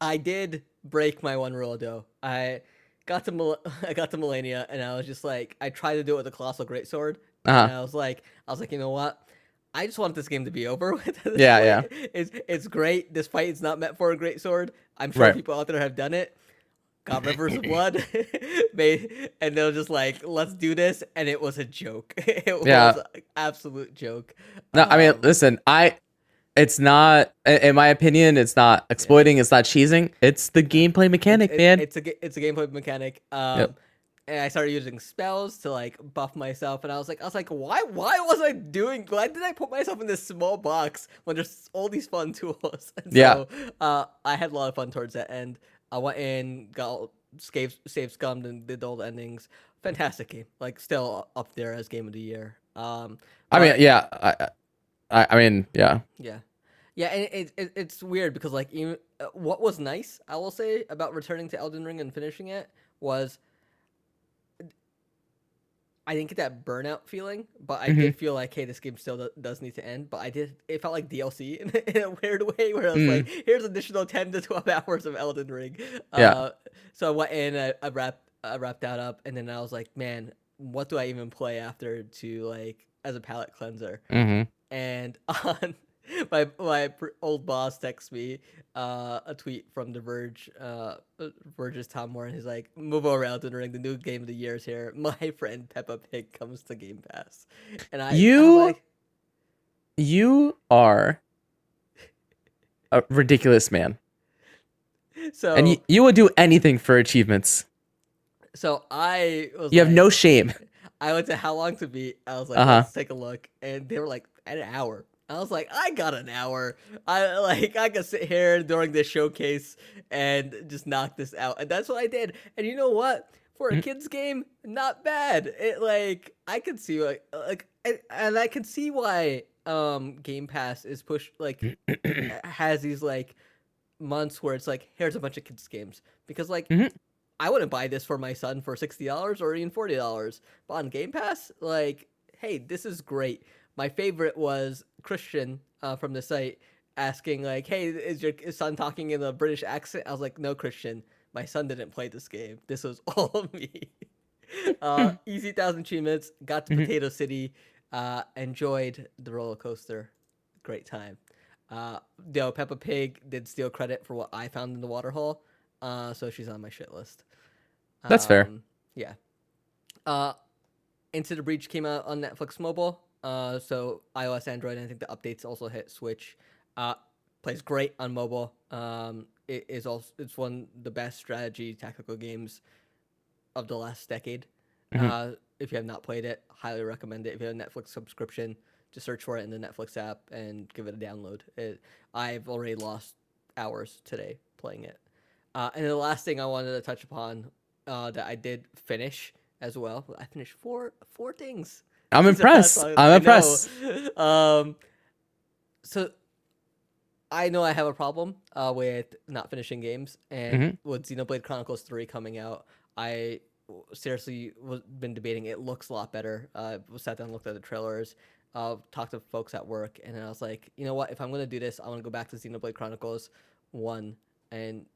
I did break my one rule though. I got to Mil- I got to Malenia and I was just like I tried to do it with a colossal greatsword. And Uh-huh. I was like I was like you know what. I just want this game to be over with. at this Yeah. It's it's great. This fight is not meant for a great sword. I'm sure Right. people out there have done it. Got rivers blood, made, and they were just like, "Let's do this," and it was a joke. It was Yeah. an absolute joke. No, I mean, Um, listen, I it's not in my opinion, it's not exploiting, it's not cheesing. It's the gameplay mechanic, it- man. It's a it's a gameplay mechanic. Um, Yep. and I started using spells to like buff myself, and I was like, I was like, why why was I doing? Why did I put myself in this small box when there's all these fun tools? And Yeah. So, uh, I had a lot of fun towards that end. I went in, got all- saved, saved scummed, and did all the endings. Fantastic game, like still up there as game of the year. Um, I mean, yeah, I, I I mean, yeah. yeah, yeah, and it, it it's weird because like even uh, what was nice, I will say about returning to Elden Ring and finishing it was I didn't get that burnout feeling, but I Mm-hmm. did feel like, hey, this game still does need to end. But I did, it felt like DLC in, in a weird way, where I was Mm. like, here's additional ten to twelve hours of Elden Ring. Yeah. Uh, so I went in, I, I wrapped, I wrapped that up, and then I was like, man, what do I even play after to like as a palate cleanser? hmm and on my my pr- old boss texts me uh, a tweet from The Verge, uh, uh, Verge's Tom Moore, and he's like, "Move over Elden Ring. The new game of the year is here. My friend Peppa Pig comes to Game Pass." And I, You- like, You are a ridiculous man. so And you, you would do anything for achievements. so I was. You have no shame. I went to how long to beat. I was like, Uh-huh. let's take a look, and they were like, an hour. I was like, I got an hour. I like I could sit here during this showcase and just knock this out, and that's what I did. And you know what? For a Mhm. kids game, not bad. It like I could see like like and, I can see why um Game Pass is pushed like has these like months where it's like here's a bunch of kids games because like Mhm. I wouldn't buy this for my son for sixty dollars or even forty dollars, but on Game Pass, like hey, this is great. My favorite was Christian uh, from the site asking like, "Hey, is your son talking in a British accent?" I was like, "No, Christian, my son didn't play this game. This was all me." uh, easy thousand achievements. Got to Mhm. Potato City. Uh, enjoyed the roller coaster. Great time. Uh, yo, Peppa Pig did steal credit for what I found in the water hole. Uh, so she's on my shit list. That's fair. Um, Yeah. Uh, Into the Breach came out on Netflix mobile. Uh, so iOS, Android, and I think the updates also hit Switch. Uh, plays great on mobile. Um, it is also it's one of the best strategy tactical games of the last decade. Mhm. Uh, if you have not played it, highly recommend it. If you have a Netflix subscription, just search for it in the Netflix app and give it a download. It, I've already lost hours today playing it. Uh, and the last thing I wanted to touch upon uh, that I did finish as well. I finished four four things. I'm impressed. I'm impressed. Um, so I know I have a problem uh, with not finishing games, and Mhm. with Xenoblade Chronicles Three coming out, I seriously was been debating. It looks a lot better. Uh, sat down, looked at the trailers, uh, talked to folks at work, and I was like, you know what? If I'm gonna do this, I want to go back to Xenoblade Chronicles One and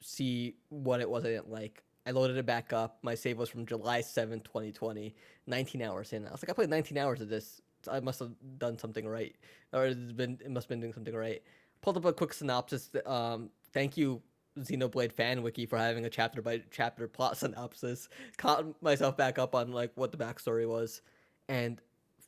see what it was I didn't like. I loaded it back up. My save was from July seventh, 2020. 19 hours in. I was like, I played 19 hours of this. I must have done something right. Or it's been it must have been doing something right. Pulled up a quick synopsis. Um, thank you, Xenoblade fan wiki for having a chapter by chapter plot synopsis. Caught myself back up on like what the backstory was, and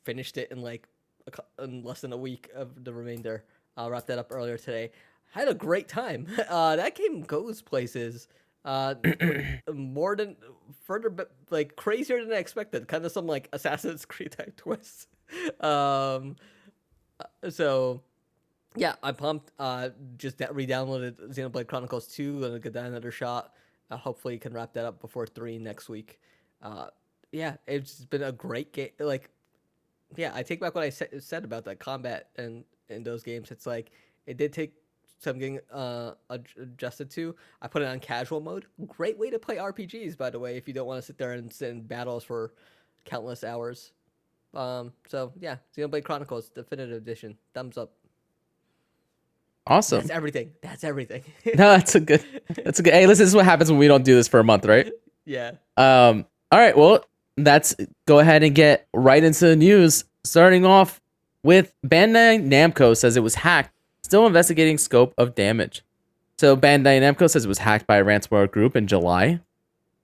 finished it in like a, in less than a week of the remainder. I wrapped that up earlier today. Had a great time. Uh, that game goes places. Uh, more than further, but like crazier than I expected. Kind of some like Assassin's Creed type twists. Um, uh, so yeah, I'm pumped. Uh, just that re-downloaded Xenoblade Chronicles 2. Gonna give that another shot. Uh, hopefully, can wrap that up before three next week. Uh, yeah, it's been a great game. Like, yeah, I take back what I sa- said about that combat and in those games. It's like it did take some getting uh, ad- adjusted to. I put it on casual mode. Great way to play RPGs, by the way, if you don't want to sit there and sit in battles for countless hours. Um, so yeah, Xenoblade Chronicles Definitive Edition. Thumbs up. Awesome. That's everything. That's everything. No, that's a good. That's a good. Hey, listen, this is what happens when we don't do this for a month, right? yeah. Um. All right. Well, let's go ahead and get right into the news. Starting off with Bandai Namco says it was hacked. Still investigating scope of damage. So Bandai Namco says it was hacked by a ransomware group in July.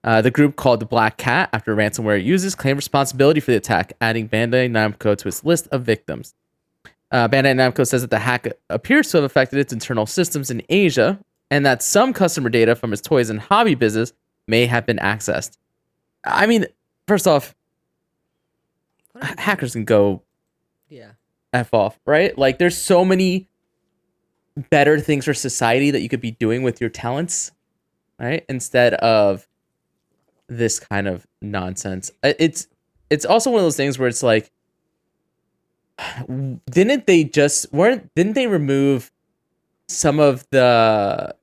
Uh, the group called the Black Cat after ransomware users claimed responsibility for the attack, adding Bandai Namco to its list of victims. Uh, Bandai Namco says that the hack appears to have affected its internal systems in Asia, and that some customer data from its toys and hobby business may have been accessed. I mean, first off, What are you- hackers can go Yeah. f off, right? Like, there's so many better things for society that you could be doing with your talents, right? Instead of this kind of nonsense. It's it's also one of those things where it's like, didn't they just weren't didn't they remove some of the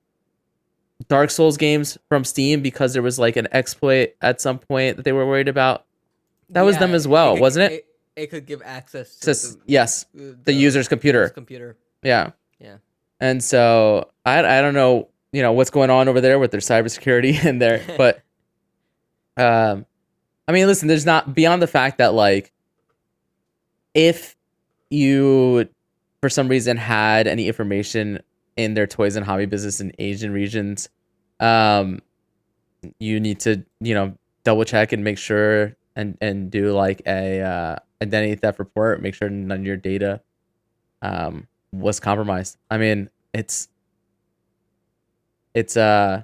Dark Souls games from Steam because there was like an exploit at some point that they were worried about? That was them as well, could- wasn't it? It, could give access to Says- the, yes, uh, the user's computer. computer. Yeah. Yeah. And so I I don't know, you know, what's going on over there with their cybersecurity and their but um I mean listen, there's not beyond the fact that like if you for some reason had any information in their toys and hobby business in Asian regions, um you need to, you know, double check and make sure and and do like a uh identity theft report, make sure none of your data um was compromised. I mean, it's it's uh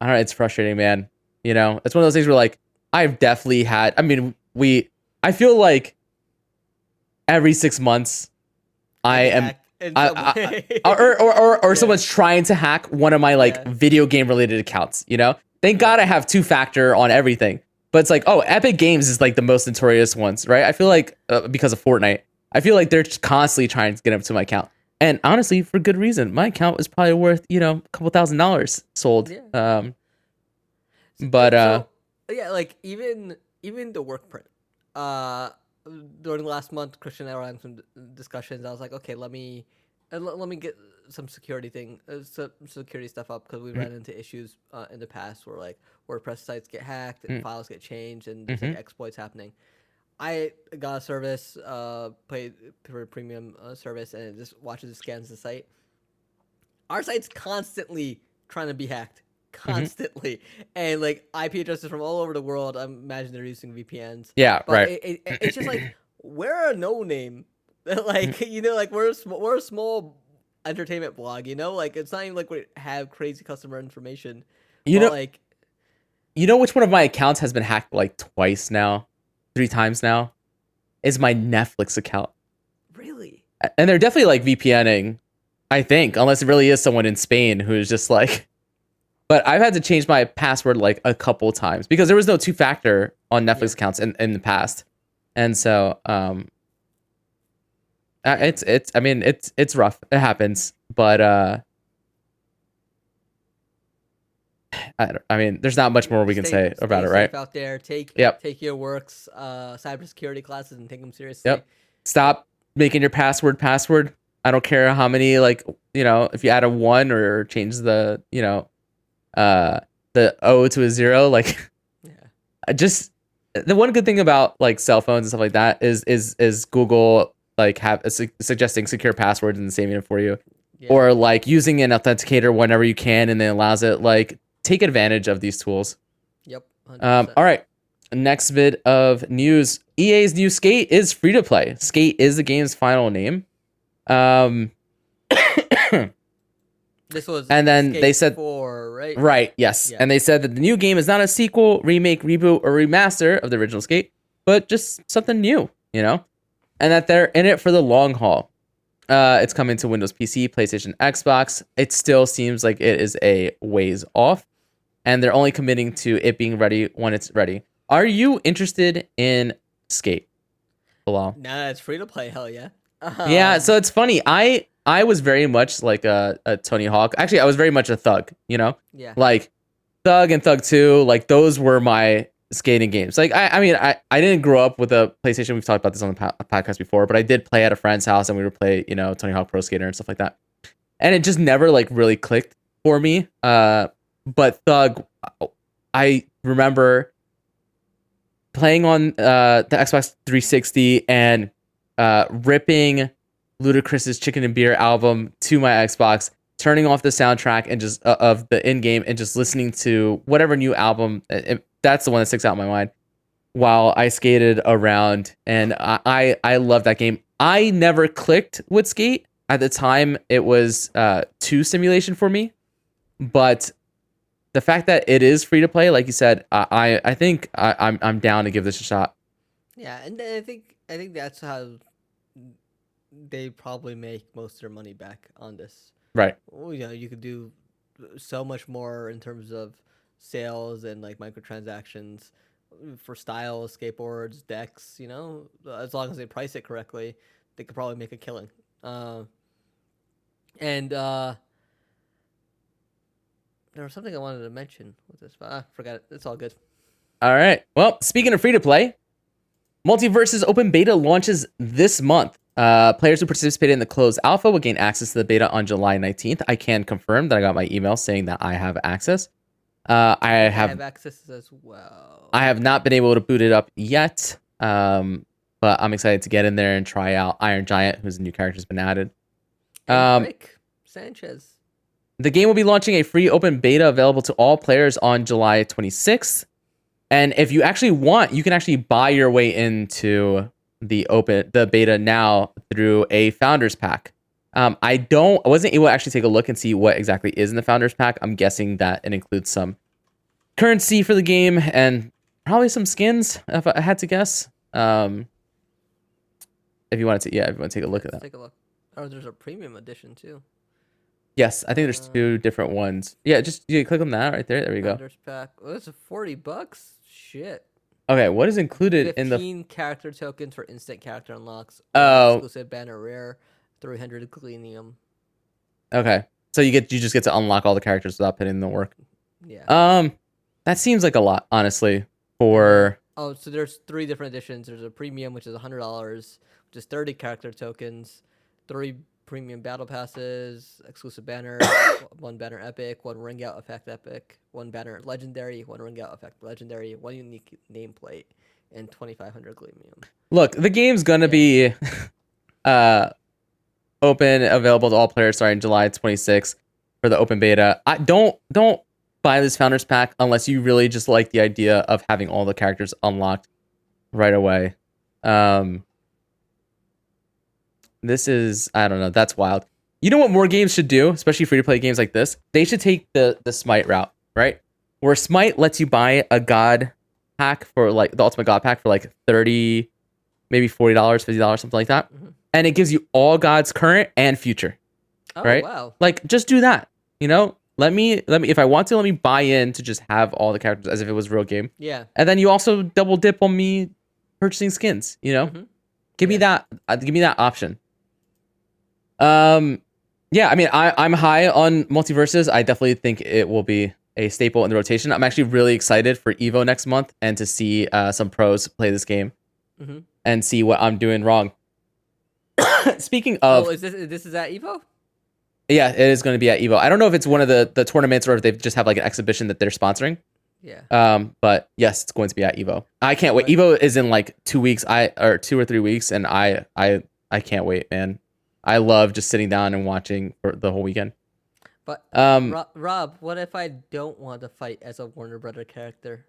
I don't know, it's frustrating, man. You know, it's one of those things where like I've definitely had I mean, we I feel like every 6 months I am I- I- or or or, or, or Yeah. someone's trying to hack one of my like Yeah. video game related accounts, you know? Thank God I have two factor on everything. But it's like, oh, Epic Games is like the most notorious ones, right? I feel like uh, because of Fortnite, I feel like they're just constantly trying to get up to my account. And honestly, for good reason. My account was probably worth, you know, a couple thousand dollars sold. Yeah. Um but uh So, yeah, like even even the work print. Uh, during the last month, Christian and I were having some discussions. I was like, okay, let me uh, let, me get some security thing, uh, some security stuff up because we Mm-hmm. ran into issues uh, in the past where like WordPress sites get hacked and Mm. files get changed and there's like Mhm. exploits happening. I got a service, uh, paid for a premium uh, service, and it just watches and scans the site. Our site's constantly trying to be hacked, Mm-hmm. constantly, and like IP addresses from all over the world. I imagine they're using VPNs. yeah, But right. it, it, it's just like we're a no name, like you know, like we're a sm- we're a small entertainment blog. You know, like it's not even like we have crazy customer information. you know like you know which one of my accounts has been hacked like twice now? Three times now? Is my Netflix account. really, and they're definitely like VPNing, I think, unless it really is someone in Spain who's just like. But I've had to change my password like a couple times because there was no two factor on Netflix Yeah. accounts in, in the past, and so um, it's it's I mean it's it's rough. It happens, but uh, I I mean there's not much more we can stay- say about it, right? Out there, take Yep. take your works, uh, cybersecurity classes, and take them seriously. Yep. stop making your password password. I don't care how many like you know if you add a one or change the you know uh the O to a zero like Yeah. Just the one good thing about like cell phones and stuff like that is is is Google like have su- suggesting secure passwords and saving it for you Yeah. or like using an authenticator whenever you can and then allows it like take advantage of these tools. Yep. 100%. Um, all right. Next bit of news: EA's new Skate is free to play. Skate is the game's final name. Um, This was and then Skate they said- 4, right? right, yes, Yeah. and they said that the new game is not a sequel, remake, reboot, or remaster of the original Skate, but just something new, you know, and that they're in it for the long haul. Uh, it's coming to Windows PC, PlayStation, Xbox. It still seems like it is a ways off. And they're only committing to it being ready when it's ready. Are you interested in Skate? Bilal? Nah, it's free to play. Hell yeah. yeah, Um, so it's funny. I I was very much like a, a Tony Hawk. Actually, I was very much a thug, you know? yeah. Like Thug and Thug 2, like those were my skating games. Like I, I mean, I, I didn't grow up with a PlayStation. We've talked about this on the po- podcast before, but I did play at a friend's house and we would play, you know, Tony Hawk Pro Skater and stuff like that. And it just never like really clicked for me. Uh, but Thug, I remember playing on uh, the Xbox 360 and uh, ripping Ludacris's Chicken and Beer album to my Xbox, turning off the soundtrack and just uh, of the in game and just listening to whatever new album. uh, that's the one that sticks out in my mind. While I skated around, and I I, I love that game. I never clicked with Skate at the time. It was uh, too simulation for me, but the fact that it is free to play, like you said, I I, I think I, I'm I'm down to give this a shot. Yeah, and I think I think that's how they probably make most of their money back on this. Right. Well, you know, you could do so much more in terms of sales and like microtransactions for styles, skateboards, decks. You know, as long as they price it correctly, they could probably make a killing. Uh, and uh, there was something I wanted to mention with this, but I forgot it. It's all good. All right. Well, speaking of free to play, MultiVersus Open Beta launches this month. Uh, players who participated in the closed alpha will gain access to the beta on July 19th. I can confirm that I got my email saying that I have access. Uh, I I have have access as well. I have not been able to boot it up yet, um, but I'm excited to get in there and try out Iron Giant, who's a new character has been added. Um, Rick Sanchez. The game will be launching a free open beta available to all players on July 26th. And if you actually want, you can actually buy your way into the open the beta now through a founders pack. Um, I don't I wasn't able to actually take a look and see what exactly is in the founders pack. I'm guessing that it includes some currency for the game and probably some skins if I had to guess. Um, if you wanted to, yeah, if you want to take a look at that. Take a look. Oh, there's a premium edition too. Yes, I think there's two different ones. Yeah, just you click on that right there. There you go. Founders pack. Oh, that's a forty bucks. Shit. Okay, what is included in the Fifteen character tokens for instant character unlocks. Oh. Exclusive banner rare. Three hundred Gleamium. Okay. So you get you just get to unlock all the characters without putting in the work. Yeah. Um that seems like a lot, honestly, for oh, so there's three different editions. There's a premium, which is hundred dollars, which is thirty character tokens. Three premium battle passes, exclusive banner, one banner epic, one ring out effect epic, one banner legendary, one ring out effect legendary, one unique nameplate, and twenty five hundred Gleamium. Look, the game's gonna be uh open available to all players starting July 26th for the open beta. I don't don't buy this founders pack unless you really just like the idea of having all the characters unlocked right away. Um this is I don't know, that's wild. You know what more games should do, especially free to play games like this? They should take the the Smite route, right? Where Smite lets you buy a god pack for like the ultimate god pack for like 30 maybe $40, $50, something like that. Mhm. And it gives you all gods current and future. Oh Right? wow. Like just do that. You know? Let me let me if I want to let me buy in to just have all the characters as if it was a real game. Yeah. And then you also double dip on me purchasing skins, you know? Mhm. Give me that uh, give me that option. Um yeah, I mean I I'm high on MultiVersus. I definitely think it will be a staple in the rotation. I'm actually really excited for Evo next month and to see uh, some pros play this game Mhm. and see what I'm doing wrong. Speaking of oh, is this this is at Evo? Yeah, it is going to be at Evo. I don't know if it's one of the the tournaments or if they just have like an exhibition that they're sponsoring. Yeah. Um, but yes, it's going to be at Evo. I can't wait. Evo is in like two weeks. I or two or three weeks, and I I I can't wait, man. I love just sitting down and watching for the whole weekend. But Um, Ro- Rob, what if I don't want to fight as a Warner Brother character?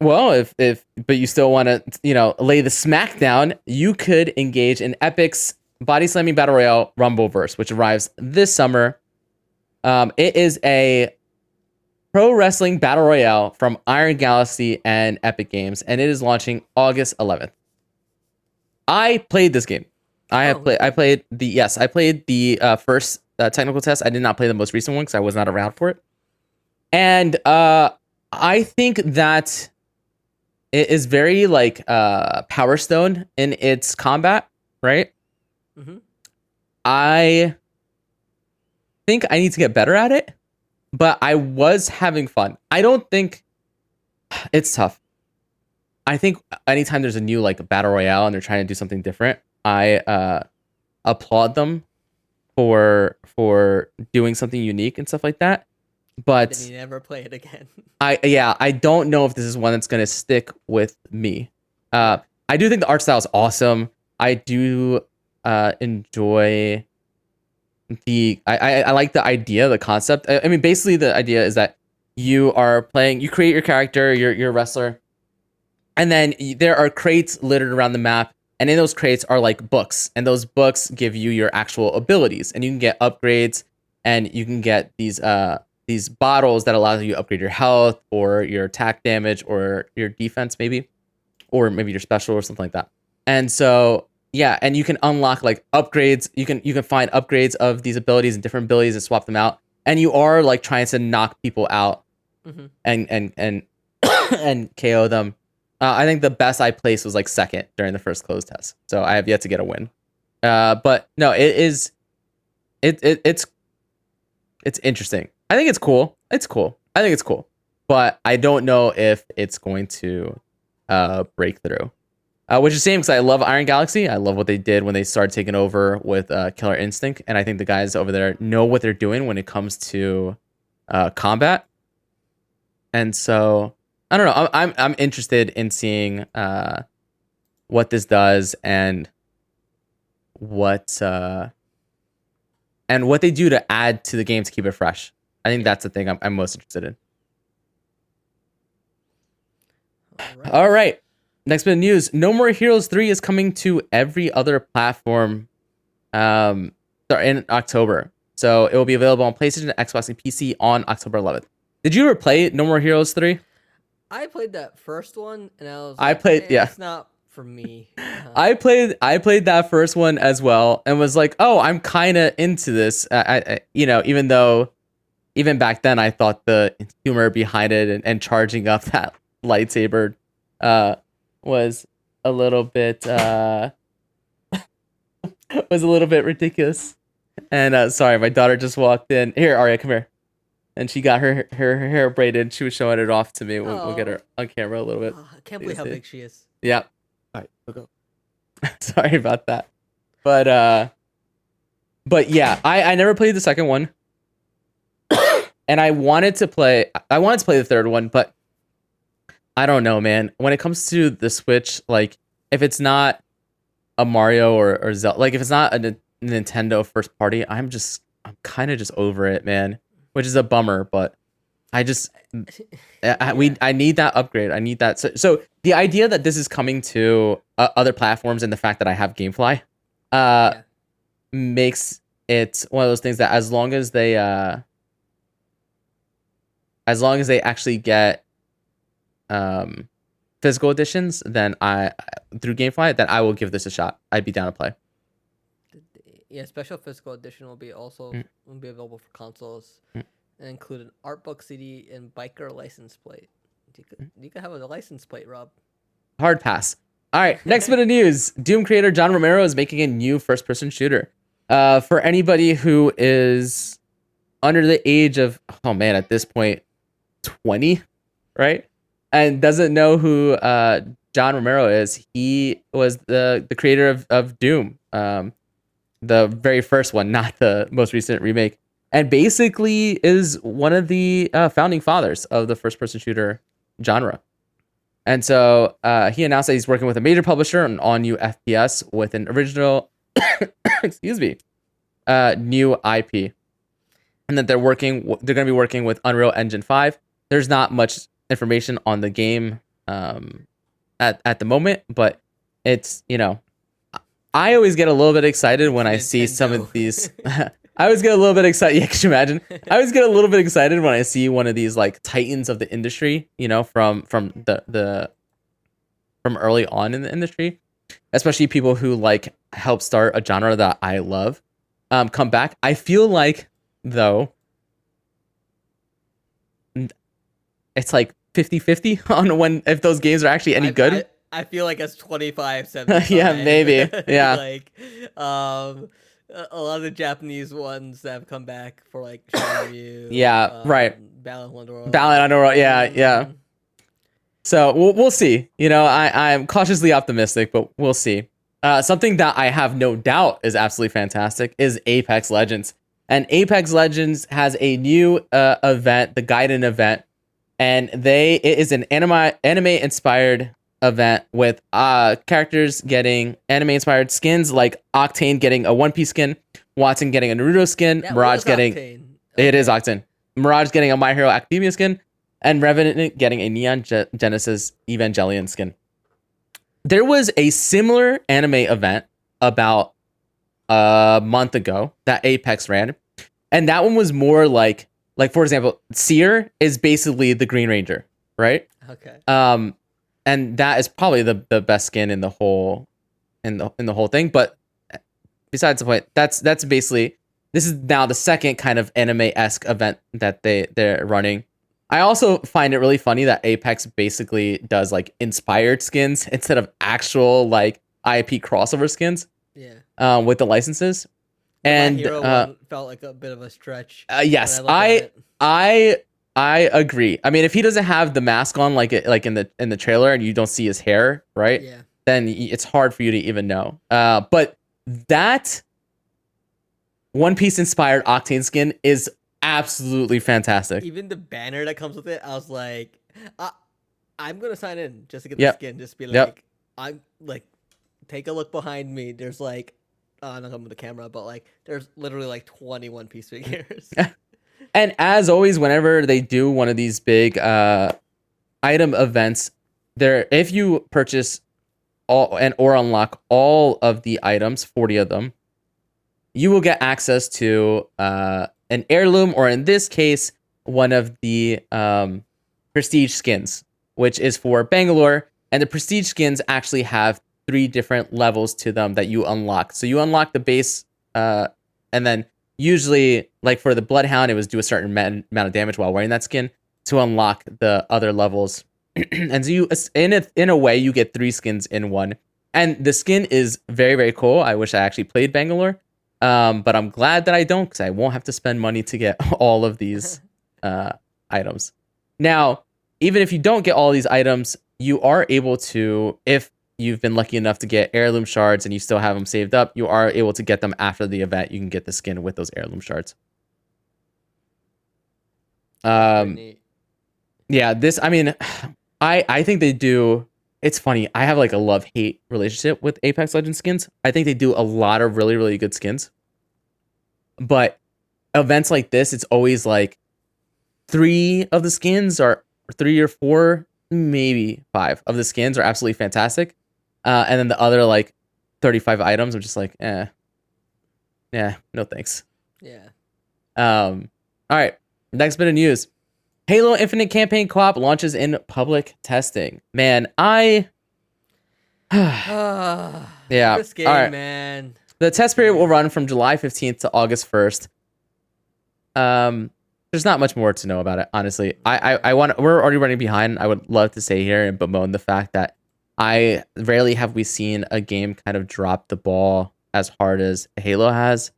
well, if if but you still want to, you know, lay the smack down, you could engage in Epic's Body Slamming Battle Royale Rumbleverse, which arrives this summer. Um, it is a pro wrestling battle royale from Iron Galaxy and Epic Games, and it is launching August 11th. I played this game. I have Oh, played. I played the yes. I played the uh, first uh, technical test. I did not play the most recent one because I was not around for it. And uh, I think that it is very like uh Power Stone in its combat, right? Mhm. I think I need to get better at it, but I was having fun. I don't think it's tough. I think anytime there's a new like battle royale and they're trying to do something different, I uh applaud them for for doing something unique and stuff like that. But Then you never play it again. I yeah, I don't know if this is one that's gonna stick with me. Uh, I do think the art style is awesome. I do uh, enjoy the I, I I like the idea, the concept. I, I mean, basically, the idea is that you are playing, you create your character, you're you're a wrestler, and then there are crates littered around the map, and in those crates are like books, and those books give you your actual abilities, and you can get upgrades, and you can get these uh these bottles that allow you to upgrade your health or your attack damage or your defense maybe or maybe your special or something like that. And so yeah and you can unlock like upgrades. You can you can find upgrades of these abilities and different abilities and swap them out. And you are like trying to knock people out Mhm. and and and and ko them uh, i think the best i placed was like second during the first closed test so i have yet to get a win uh but no it is it, it it's it's interesting. I think it's cool. It's cool. I think it's cool. But I don't know if it's going to uh break through. Uh, which is a shame because I love Iron Galaxy. I love what they did when they started taking over with uh, Killer Instinct, and I think the guys over there know what they're doing when it comes to uh, combat. And so I don't know. I'm I'm, I'm interested in seeing uh, what this does and what uh, and what they do to add to the game to keep it fresh. I think that's the thing I'm, I'm most interested in. Alright. All right. Next bit of news. No More Heroes 3 is coming to every other platform um in October. So it will be available on PlayStation, Xbox, and PC on October 11th. Did you ever play No More Heroes 3? I played that first one, and I was. I like, played- "Eh, yeah. It's not for me. Uh, I played I played that first one as well and was like, "Oh, I'm kind of into this." I, I, you know, even though even back then I thought the humor behind it and, and charging up that lightsaber uh was a little bit uh was a little bit ridiculous. And uh sorry, my daughter just walked in. Here, Arya, come here. And she got her her, her hair braided. She was showing it off to me. We'll, we'll get her on camera a little bit. oh, I can't believe how big she is. Yeah. All right, we'll go. Sorry about that. But uh but yeah, I I never played the second one. and I wanted to play I wanted to play the third one, but I don't know, man. When it comes to the Switch, like if it's not a Mario or or Zelda, like if it's not a Nintendo first party, I'm just I'm kind of just over it, man. Which is a bummer, but I just I, I- we I need that upgrade. I need that. So, so the idea that this is coming to uh, other platforms and the fact that I have GameFly, uh, Yeah. makes it one of those things that as long as they uh, as long as they actually get um physical editions, then I through GameFly, then I will give this a shot. I'd be down to play. Yeah, special physical edition will be also Mm. will be available for consoles Mm. and include an art book CD and biker license plate. You could Mm. you could have a license plate, Rob. Hard pass. All right, next bit of news. Doom creator John Romero is making a new first person shooter. Uh, for anybody who is under the age of, oh man, at this point, 20, right? And doesn't know who uh, John Romero is, he was the, the creator of, of Doom, um, the very first one, not the most recent remake. And basically is one of the uh, founding fathers of the first person shooter genre. And so uh, he announced that he's working with a major publisher on all new FPS with an original, excuse me, uh, new IP, and that they're working. They're going to be working with Unreal Engine Five. There's not much information on the game um, at at the moment, but it's you know, I always get a little bit excited when I see some of these. I always get a little bit excited. Yeah, could you imagine? I always get a little bit excited when I see one of these like titans of the industry, you know, from from the the from early on in the industry, especially people who like help start a genre that I love, um, come back. I feel like though, it's like 50-50 on when if those games are actually any I, good. I, I feel like it's 25 75. Yeah, maybe. Yeah. like um a lot of the Japanese ones that have come back for like Shenmue. Yeah, right. um, Battle of Underworld. Ballad Underworld, yeah, yeah. Mm, So we'll we'll see. You know, I I'm cautiously optimistic, but we'll see. Uh, something that I have no doubt is absolutely fantastic is Apex Legends, and Apex Legends has a new uh, event, the Gaiden event, and they it is an anime anime inspired event with uh characters getting anime inspired skins like Octane getting a One Piece skin, Wattson getting a Naruto skin, That Mirage getting Octane. it is Octane. Mirage getting a My Hero Academia skin, and Revenant getting a Neon Ge- Genesis Evangelion skin. There was a similar anime event about a month ago that Apex ran, and that one was more like, like for example, Seer is basically the Green Ranger, right? Okay. Um, and that is probably the the best skin in the whole, in the in the whole thing. But besides the point, that's that's basically this is now the second kind of anime esque event that they they're running. I also find it really funny that Apex basically does like inspired skins instead of actual like IP crossover skins Yeah. um, with the licenses. And Hero uh, one felt like a bit of a stretch. uh, yes, when looked at I. I I agree. I mean, if he doesn't have the mask on like it like in the in the trailer and you don't see his hair, right? Yeah. Then it's hard for you to even know. Uh, but that One Piece inspired Octane skin is absolutely fantastic. Even the banner that comes with it, I was like, I, I'm gonna sign in just to get Yep. the skin. Just be like, Yep. I'm like, take a look behind me. There's like, uh, I'm not coming with the camera, but like, there's literally like 20 One Piece figures. And as always, whenever they do one of these big uh, item events, there if you purchase all and or unlock all of the items, forty of them, you will get access to uh, an heirloom, or in this case, one of the um, prestige skins, which is for Bangalore. And the prestige skins actually have three different levels to them that you unlock. So you unlock the base, uh, and then usually, like for the Bloodhound, it was do a certain amount of damage while wearing that skin to unlock the other levels. and so you, in a, in a way, you get three skins in one. And the skin is very, very cool. I wish I actually played Bangalore. Um, but I'm glad that I don't because I won't have to spend money to get all of these uh, items. Now, even if you don't get all these items, you are able to, if you've been lucky enough to get heirloom shards and you still have them saved up, you are able to get them after the event. You can get the skin with those heirloom shards. Um, yeah, this, I mean, I, I think they do. It's funny. I have like a love hate relationship with Apex Legends skins. I think they do a lot of really, really good skins. But events like this, it's always like three of the skins are three or four, maybe five of the skins are absolutely fantastic. Uh, and then the other like 35 items I'm just like, eh, yeah, no thanks. Yeah. Um, all right, next bit of news. Halo Infinite Campaign Co-op launches in public testing. Man, I Ah, Yeah, This game, alright. man. the test period will run from July 15th to August 1st. Um, there's not much more to know about it, honestly. I, I, I want we're already running behind. I would love to stay here and bemoan the fact that I rarely have we seen a game kind of drop the ball as hard as Halo has.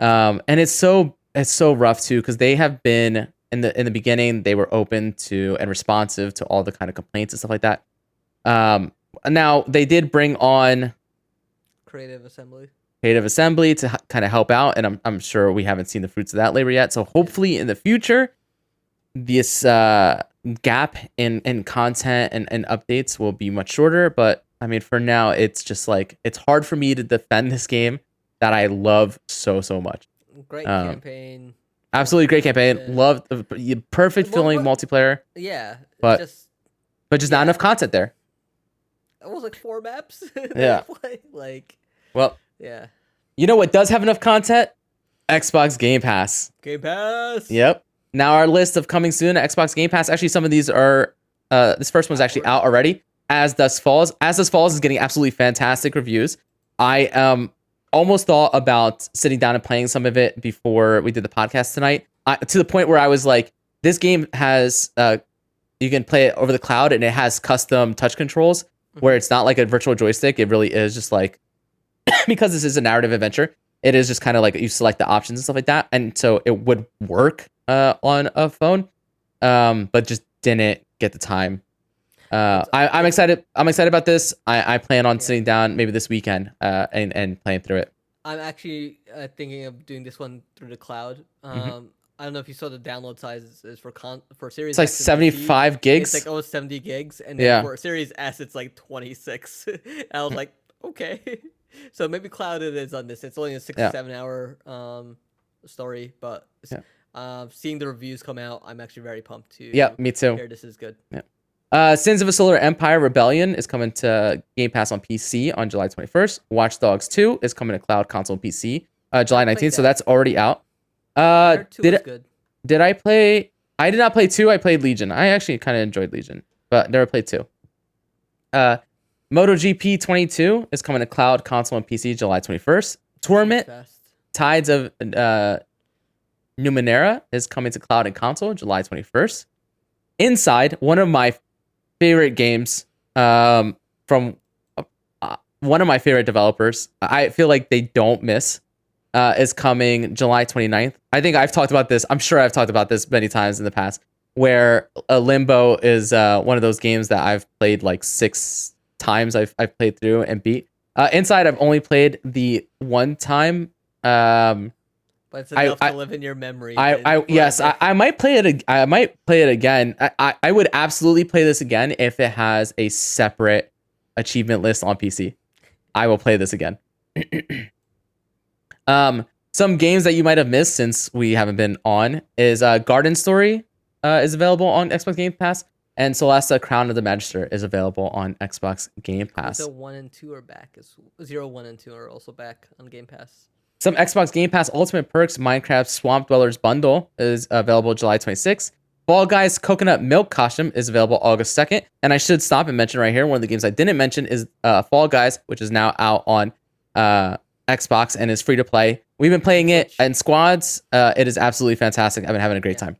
Um, and it's so it's so rough too because they have been in the in the beginning they were open to and responsive to all the kind of complaints and stuff like that. Um, now they did bring on Creative Assembly. creative assembly to kind of help out and I'm, I'm sure we haven't seen the fruits of that labor yet so hopefully in the future this uh, gap in in content and, and updates will be much shorter but i mean for now it's just like it's hard for me to defend this game that i love so so much Great Um, campaign. absolutely great campaign Yeah. love the perfect Well, feeling what- multiplayer Yeah. but- just but just not enough content there it was like four maps. Yeah. Like well yeah. you know what does have enough content xbox game pass Game Pass. Yep. Now our list of coming soon Xbox Game Pass. Actually, some of these are. Uh, this first one's actually out already. As Dusk Falls. As Dusk Falls is getting absolutely fantastic reviews. I um almost thought about sitting down and playing some of it before we did the podcast tonight. I, to the point where I was like, this game has uh you can play it over the cloud, and it has custom touch controls where it's not like a virtual joystick. It really is just like because this is a narrative adventure. It is just kind of like you select the options and stuff like that, and so it would work uh, on a phone, um, but just didn't get the time. Uh, I, I'm excited. I'm excited about this. I, I plan on Yeah. sitting down maybe this weekend uh, and and playing through it. I'm actually uh, thinking of doing this one through the cloud. Um, Mm-hmm. I don't know if you saw the download size is for con for Series. It's like PC, 75 gigs. It's like almost 70 gigs, and Yeah. for Series S, it's like 26. I was like, okay, so maybe cloud it is on this. It's only a six Yeah. seven hour um story, but Yeah. Uh, seeing the reviews come out, I'm actually very pumped to. yeah, me too. hear this is good. Uh, Sins of a Solar Empire Rebellion is coming to Game Pass on PC on July 21st. Watch Dogs 2 is coming to cloud console and PC uh, July I played 19th, so that's already out. Uh, did I, good. did I play? I did not play two. I played Legion. I actually kind of enjoyed Legion, but never played two. Uh, MotoGP 22 is coming to cloud console and PC July 21st. Torment Tides of uh, Numenera is coming to cloud and console July 21st. Inside, one of my favorite games um, from uh, one of my favorite developers, I feel like they don't miss, uh, is coming July 29th. I think I've talked about this. I'm sure I've talked about this many times in the past, where uh, Limbo is uh, one of those games that I've played like six times. I've, I've played through and beat. Uh, Inside, I've only played the one time. Um, But it's I- enough I- to live in your memory. I, and I yes, I. I might play it. I might play it again. I, I, I would absolutely play this again if it has a separate achievement list on PC. I will play this again. um, some games that you might have missed since we haven't been on is uh, Garden Story uh, is available on Xbox Game Pass, and Celeste Crown of the Magister is available on Xbox Game Pass. So one and two are back. As zero, one, and two are also back on Game Pass. Some Xbox Game Pass Ultimate Perks Minecraft Swamp Dwellers Bundle is available July 26th. Fall Guys Coconut Milk Costume is available August 2nd. And I should stop and mention right here one of the games I didn't mention is uh, Fall Guys, which is now out on uh, Xbox and is free to play. We've been playing it in squads. Uh, it is absolutely fantastic. I've been having a great time.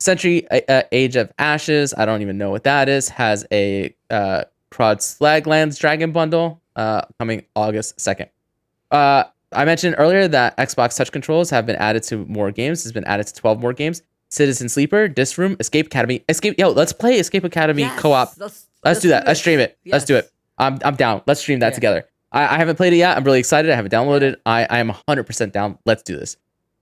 Century uh, uh, Age of Ashes, I don't even know what that is, has a uh, Crod Slaglands Dragon Bundle uh, coming August 2nd. I mentioned earlier that Xbox touch controls have been added to more games. It's been added to 12 more games. Citizen Sleeper, Disc Room, Escape Academy, Escape. Yo, let's play Escape Academy Yes, co-op. Let's, Let's do that. Let's stream it. Let's do it. I'm I'm down. Let's stream that Yeah. together. I, I haven't played it yet. I'm really excited. I haven't downloaded. I I am 100% down. Let's do this.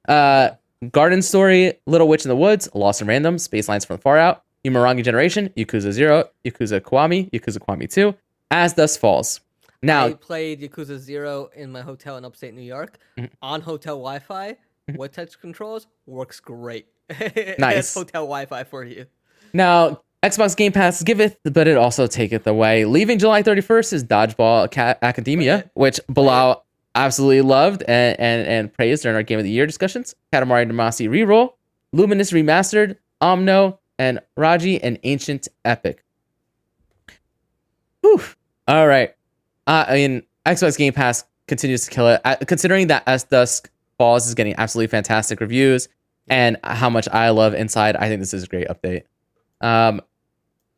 Uh, Garden Story, Little Witch in the Woods, Lost in Random, Space Lines from Far Out, Umurangi Generation, Yakuza Zero, Yakuza Kiwami, Yakuza Kiwami 2, As Dusk Falls. Now, I played Yakuza Zero in my hotel in upstate New York Mhm. on hotel Wi-Fi What touch controls. Works great. Nice. Hotel Wi-Fi for you. Now, Xbox Game Pass giveth, but it also taketh away. Leaving July 31st is Dodgeball Aca- Academia, which Bilal absolutely loved and, and, and praised during our Game of the Year discussions. Katamari Damacy Reroll, Luminous Remastered, Omno, and Raji and Ancient Epic. Whew. All right. Uh, I mean, Xbox Game Pass continues to kill it. Uh, considering that As Dusk Falls is getting absolutely fantastic reviews and how much I love Inside, I think this is a great update. Um,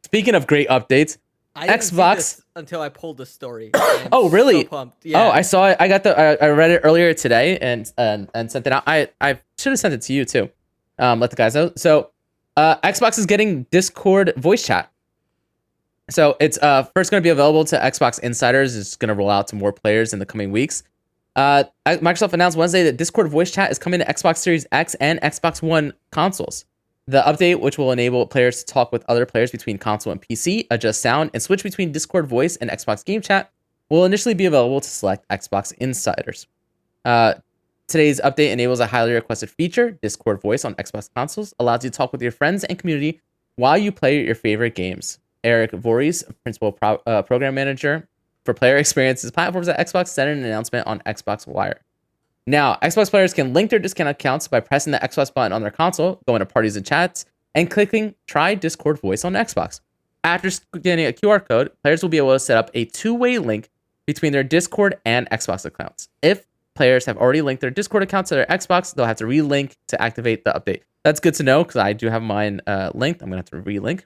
speaking of great updates, I Xbox- until I pulled the story. Oh, really? So pumped. Yeah. oh, I saw it. I got the. I, I read it earlier today and and and sent it out. I I should have sent it to you too. Um, let the guys know. So, uh, Xbox is getting Discord voice chat. So it's uh first going to be available to Xbox insiders. It's going to roll out to more players in the coming weeks. Uh, Microsoft announced Wednesday that Discord voice chat is coming to Xbox Series X and Xbox One consoles. The update, which will enable players to talk with other players between console and PC, adjust sound, and switch between Discord voice and Xbox Game Chat, will initially be available to select Xbox insiders. Uh, today's update enables a highly requested feature, Discord voice on Xbox consoles, allows you to talk with your friends and community while you play your favorite games. Eric Voorhees, principal pro- uh, program manager for player experiences platforms at Xbox, sent an announcement on Xbox Wire. Now, Xbox players can link their Discord accounts by pressing the Xbox button on their console, going to parties and chats, and clicking Try Discord Voice on Xbox. After scanning a QR code, players will be able to set up a two way link between their Discord and Xbox accounts. If players have already linked their Discord accounts to their Xbox, they'll have to relink to activate the update. That's good to know because I do have mine uh, linked. I'm going to have to relink.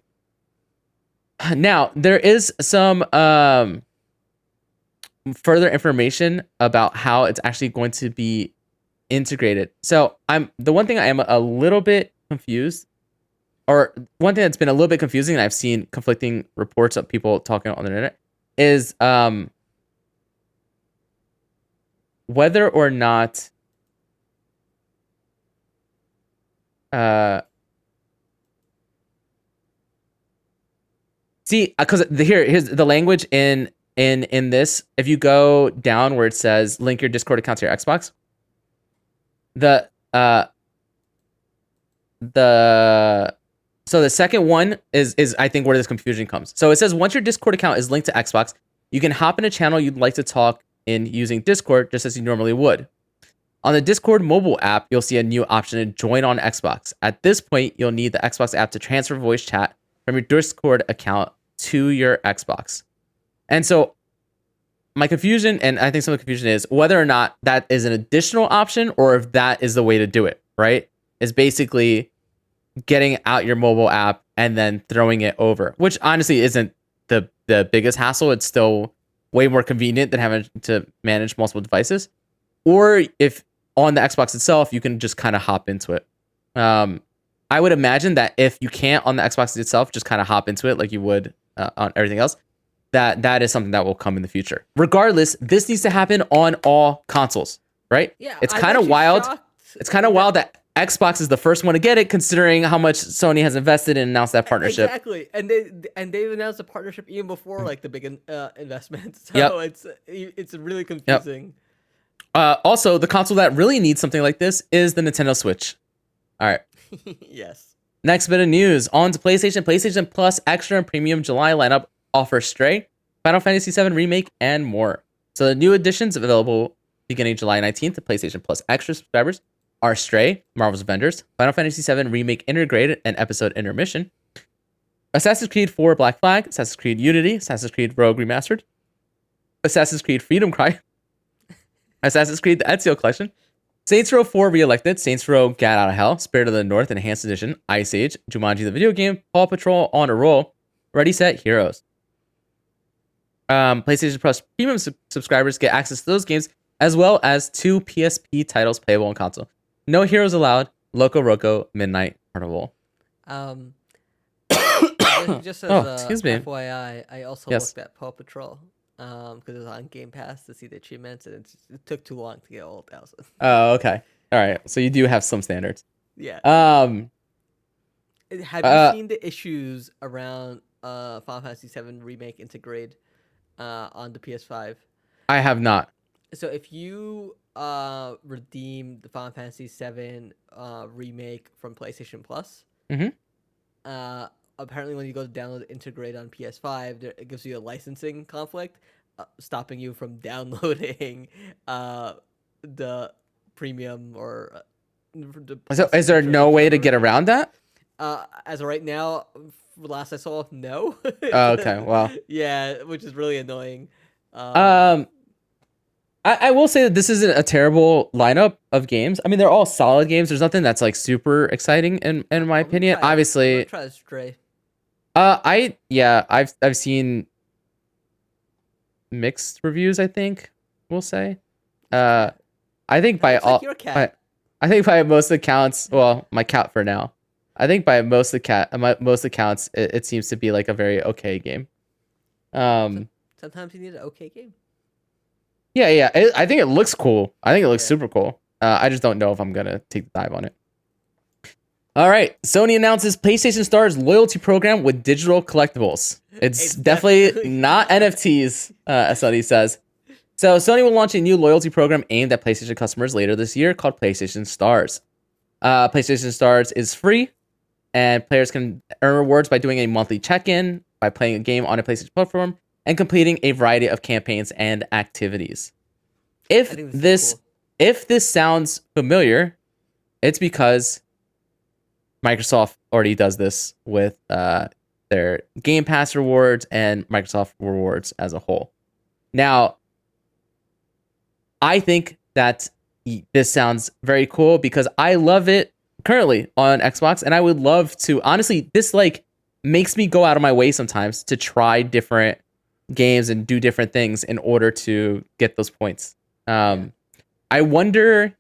Now there is some um, further information about how it's actually going to be integrated. So I'm the one thing I am a little bit confused, or one thing that's been a little bit confusing, and I've seen conflicting reports of people talking on the internet, is um, whether or not uh see because the here here's the language in in in this. If you go down where it says link your discord account to your xbox the uh the so the second one is is i think where this confusion comes. So it says once your discord account is linked to xbox you can hop in a channel you'd like to talk in using discord just as you normally would. On the Discord mobile app, you'll see a new option to join on Xbox. At this point, you'll need the Xbox app to transfer voice chat from your Discord account to your Xbox. And so, my confusion, and I think some of the confusion is whether or not that is an additional option or if that is the way to do it, right? Is basically getting out your mobile app and then throwing it over, which honestly isn't the, the biggest hassle. It's still way more convenient than having to manage multiple devices. Or if on the Xbox itself, you can just kind of hop into it. Um, I would imagine that if you can't on the Xbox itself, just kind of hop into it like you would uh, on everything else. That that is something that will come in the future. Regardless, this needs to happen on all consoles, right? Yeah, it's kind of wild. shocked It's kind of wild that Xbox is the first one to get it, considering how much Sony has invested and announced that partnership. Exactly, and they and they've announced a partnership even before like the big in- uh, investment. So Yep. it's it's really confusing. Uh, also, the console that really needs something like this is the Nintendo Switch. All right. yes. Next bit of news on to PlayStation. PlayStation Plus Extra and Premium July lineup offer Stray, Final Fantasy VII Remake, and more. So the new additions available beginning July 19th to PlayStation Plus Extra subscribers are Stray, Marvel's Avengers, Final Fantasy VII Remake Intergrade and Episode Intermission, Assassin's Creed 4 Black Flag, Assassin's Creed Unity, Assassin's Creed Rogue Remastered, Assassin's Creed Freedom Cry, Assassin's Creed The Ezio Collection, Saints Row 4 Reelected, Saints Row Get Out of Hell, Spirit of the North Enhanced Edition, Ice Age, Jumanji the Video Game, Paw Patrol On a Roll, Ready Set Heroes. Um, PlayStation Plus Premium sub- subscribers get access to those games as well as two PSP titles playable on console. No heroes allowed. Loco Roco Midnight Carnival. Um. just- as Oh, a excuse me. FYI, I also Yes. looked at Paw Patrol um because it was on Game Pass to see the achievements, and it, took too long to get all thousand. Oh, okay. All right. So you do have some standards. Yeah. Um, Have you uh, seen the issues around uh Final Fantasy VII Remake Intergrade uh on the PS5? I have not. So if you uh redeem the Final Fantasy VII uh remake from PlayStation Plus, Mhm. uh apparently when you go to download Intergrade on PS5, there, it gives you a licensing conflict, uh, stopping you from downloading uh the premium or. Uh, the So is there no way to get around that? Uh, as of right now, last I saw, no. Oh, okay, well. yeah, which is really annoying. Um, Um, I, I will say that this isn't a terrible lineup of games. I mean, they're all solid games. There's nothing that's like super exciting in in my I'm opinion. try Obviously, try to stray. Uh, I yeah, I've I've seen mixed reviews. I think we'll say. Uh, I think by like all, your cat. by, I think by most accounts, well, my cat for now. I think by most the cat, most accounts, it, it seems to be like a very okay game. Um, Sometimes you need an okay game. yeah, yeah, it, I think it looks cool. I think it looks Yeah. super cool. Uh, I just don't know if I'm gonna take the dive on it. All right, Sony announces PlayStation Stars loyalty program with digital collectibles. It's, It's definitely, definitely not. NFTs, uh, as Sony says. So Sony will launch a new loyalty program aimed at PlayStation customers later this year called PlayStation Stars. Uh, PlayStation Stars is free, and players can earn rewards by doing a monthly check-in, by playing a game on a PlayStation platform, and completing a variety of campaigns and activities. If this, this cool. if this sounds familiar, it's because Microsoft already does this with uh, their Game Pass rewards and Microsoft rewards as a whole. Now, I think that this sounds very cool because I love it currently on Xbox, and I would love to honestly. This like makes me go out of my way sometimes to try different games and do different things in order to get those points. Um, I wonder.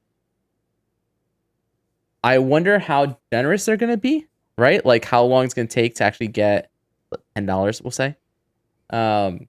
I wonder how generous they're gonna be, right? Like how long it's gonna take to actually get ten dollars, we'll say. Um,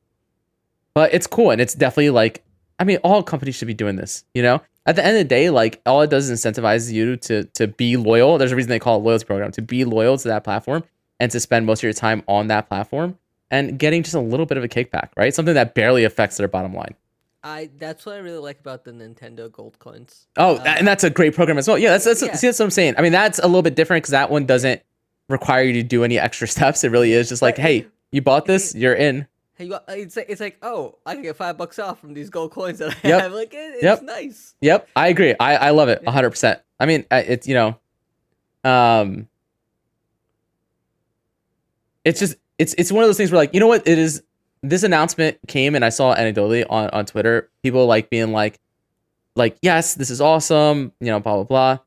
but it's cool and it's definitely like, I mean, all companies should be doing this. You know, at the end of the day, like all it does is incentivize you to to be loyal. There's a reason they call it loyalty program to be loyal to that platform and to spend most of your time on that platform and getting just a little bit of a kickback, right? Something that barely affects their bottom line. I that's what I really like about the Nintendo Gold coins. Oh, Uh, and that's a great program as well. Yeah, that's that's Yeah. see that's what I'm saying. I mean, that's a little bit different because that one doesn't require you to do any extra steps. It really is just like, hey, you bought this, you're in. Hey, you, it's like it's like oh, I can get five bucks off from these gold coins that I Yep. have. Like it, it's Yep. nice. Yep, I agree. I I love it Yeah. 100. percent I mean, it's you know, um, it's just it's it's one of those things where like you know what it is. This announcement came and I saw anecdotally on on Twitter people like being like, like yes, this is awesome, you know, blah blah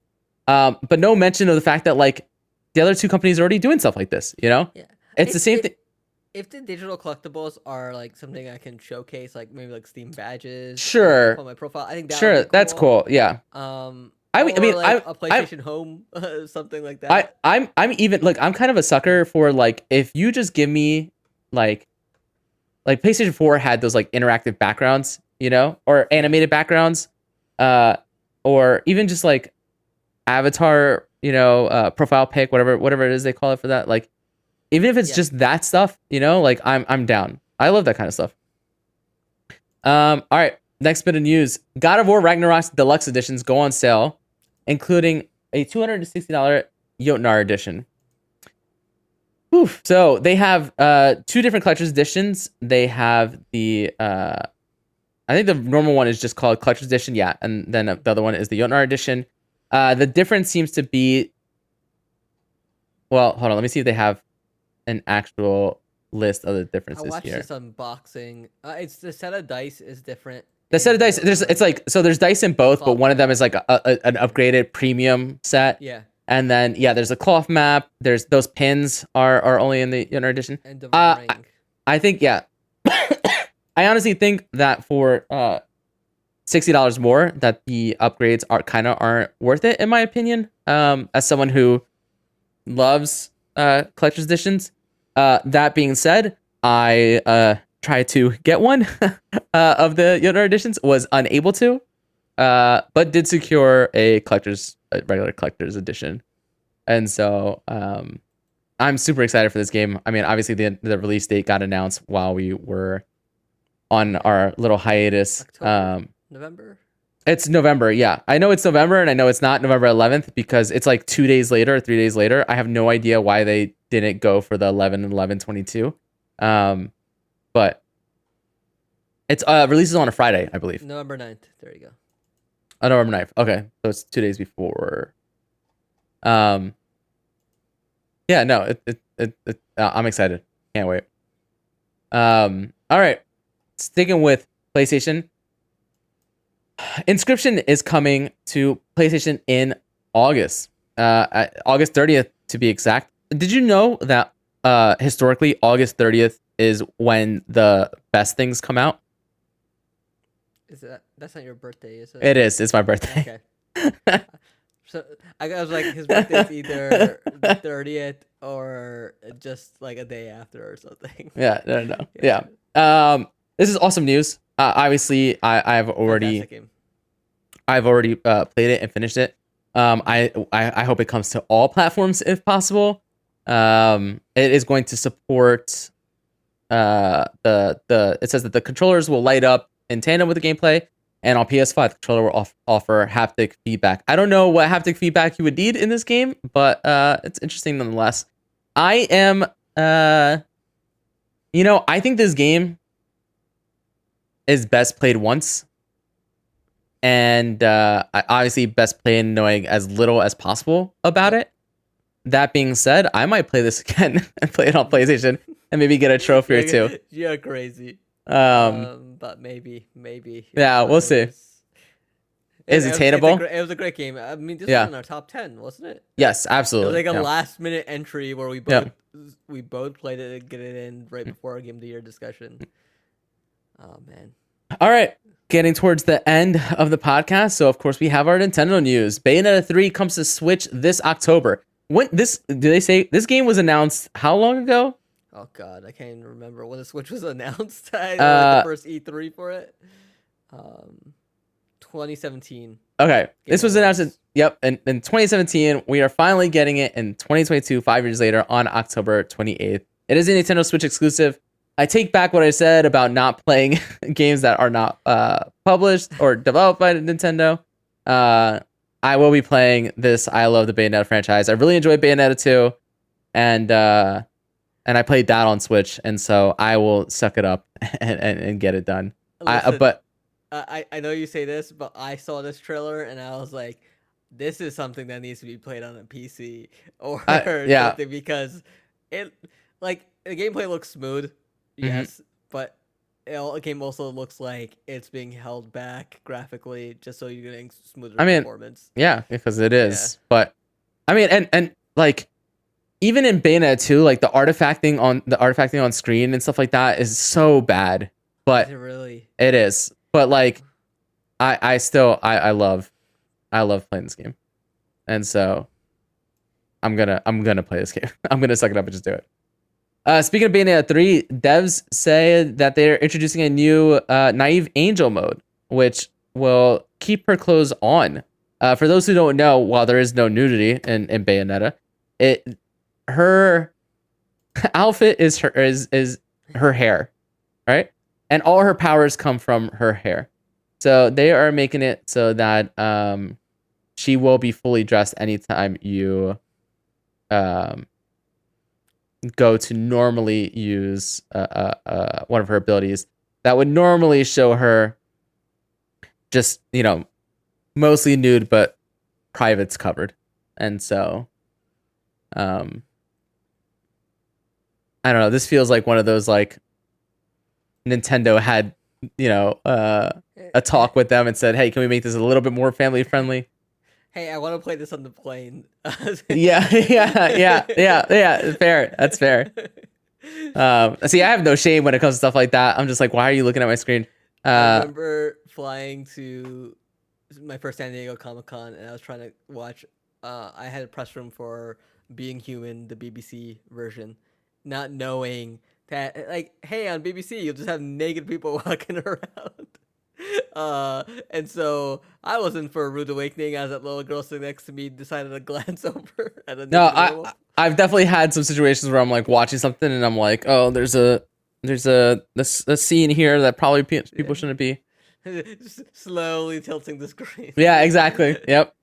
blah, um, but no mention of the fact that like the other two companies are already doing stuff like this. You know, Yeah. it's the same thing. If the digital collectibles are like something I can showcase, like maybe like Steam badges, Sure. on my profile, I think that Sure, be that's cool. Yeah, Um, I mean- I mean, like, I- a I- PlayStation Home, something like that. I I'm I'm even look. I'm kind of a sucker for like if you just give me like like PlayStation 4 had those like interactive backgrounds, you know, or animated backgrounds, uh, or even just like avatar, you know, uh, profile pic, whatever whatever it is they call it for that. Like even if it's Yeah. just that stuff, you know, like I'm I'm down. I love that kind of stuff. Um, all right, next bit of news: God of War Ragnarok's deluxe editions go on sale, including a two hundred and sixty dollar Jotnar edition. Oof. So they have uh two different collector's editions. They have the uh I think the normal one is just called collector's edition, yeah, and then the other one is the Jotnar edition. Uh the difference seems to be well, hold on, let me see if they have an actual list of the I differences watched here. this unboxing. Uh, it's the set of dice is different. The set of dice, there's it's like so there's dice in both, but one of them is like a, a, an upgraded premium set. yeah, And then yeah, there's a cloth map. There's those pins are are only in the inner edition. and Uh, ring. I think yeah. I honestly think that for uh sixty dollars more, that the upgrades are kind of aren't worth it in my opinion. Um, as someone who loves uh collector's editions. Uh, that being said, I uh tried to get one uh, of the Jotnar editions, was unable to, uh, but did secure a collector's a regular collector's edition, and so um I'm super excited for this game. I mean, obviously the the release date got announced while we were on our little hiatus. October? Um, November. it's November, yeah. I know it's November, and I know it's not November 11th because it's like two days later, three days later. I have no idea why they didn't go for the 11 and 11 22. Um, but it's uh releases on a Friday, I believe. November 9th. There you go. Oh, November 9th. Okay, so it's two days before. Um. Yeah, no, it it, it, it uh, I'm excited. Can't wait. Um. All right, sticking with PlayStation. Inscryption is coming to PlayStation in August. Uh, August 30th to be exact. Did you know that uh historically August 30th is when the best things come out? Is that that's not your birthday, is it? It is. It's my birthday. Okay. so I was like, his birthday's either the thirtieth or just like a day after or something. Yeah, no, no, no. Yeah. Um, this is awesome news. Uh, obviously, I, I've already, I've already uh, played it and finished it. Um, I, I, I hope it comes to all platforms if possible. Um, it is going to support. Uh, the the it says that the controllers will light up in tandem with the gameplay, and on PS5, the controller will off- offer haptic feedback. I don't know what haptic feedback you would need in this game, but uh, it's interesting nonetheless. I am uh you know, I think this game is best played once. And uh I obviously best played knowing as little as possible about it. That being said, I might play this again and play it on PlayStation and maybe get a trophy or two. You're crazy. Um Um, but maybe, maybe. yeah, we'll see. is It- it was- attainable. A, it was a great game. I mean, this Yeah. was in our top ten, wasn't it? yes, absolutely. It was like a yeah. last minute entry where we Yeah. both we both played it and get it in right before our game of the year discussion. Oh man. All right, getting towards the end of the podcast. So of course we have our Nintendo news. Bayonetta 3 comes to Switch this October. When this do they say this game was announced how long ago? Oh god, I can't even remember when the Switch was announced. I Uh, the first E3 for it. Um, 2017. Okay. this was announced in, yep, in, in 2017. We are finally getting it in 2022, five years later, on October 28th. It is a Nintendo Switch exclusive. I take back what I said about not playing games that are not uh, published or developed by Nintendo. Uh, I will be playing this. I love the Bayonetta franchise. I really enjoyed Bayonetta 2, and uh, and I played that on Switch, and so I will suck it up and, and, and get it done. I, uh, but I I know you say this, but I saw this trailer and I was like, this is something that needs to be played on a PC or Uh, yeah. something because it like the gameplay looks smooth, Mhm. yes, but it, the game also looks like it's being held back graphically just so you're getting smoother I mean, performance. Yeah, because it is. But I mean, and and like even in Bayonetta 2, like the artifacting on the artifacting on screen and stuff like that is so bad. But Is it really? it is. But like I I still I I love I love playing this game. And so I'm gonna I'm gonna play this game. I'm gonna suck it up and just do it. Uh, speaking of Bayonetta 3, devs say that they're introducing a new uh, naive angel mode, which will keep her clothes on. Uh, for those who don't know, while there is no nudity in, in Bayonetta, it her outfit is her is is her hair, right? And all her powers come from her hair. So they are making it so that um she will be fully dressed anytime you um go to normally use uh, uh, uh, one of her abilities that would normally show her just you know mostly nude but privates covered and so um i don't know this feels like one of those like nintendo had you know uh a talk with them and said hey can we make this a little bit more family friendly Hey, I want to play this on the plane. yeah yeah yeah yeah yeah fair that's fair. Um see i have no shame when it comes to stuff like that. I'm just like why are you looking at my screen? I uh remember flying to my first San Diego Comic Con, and I was trying to watch. Uh, I had a press room for Being Human, the BBC version, not knowing that, like, hey, on BBC, you'll just have naked people walking around. Uh, and so I wasn't for a rude awakening as that little girl sitting next to me decided to glance over at a no i i've definitely had some situations where i'm like watching something and i'm like oh there's a there's a this a scene here that probably pe- people shouldn't be. Just slowly tilting the screen. yeah exactly. Yep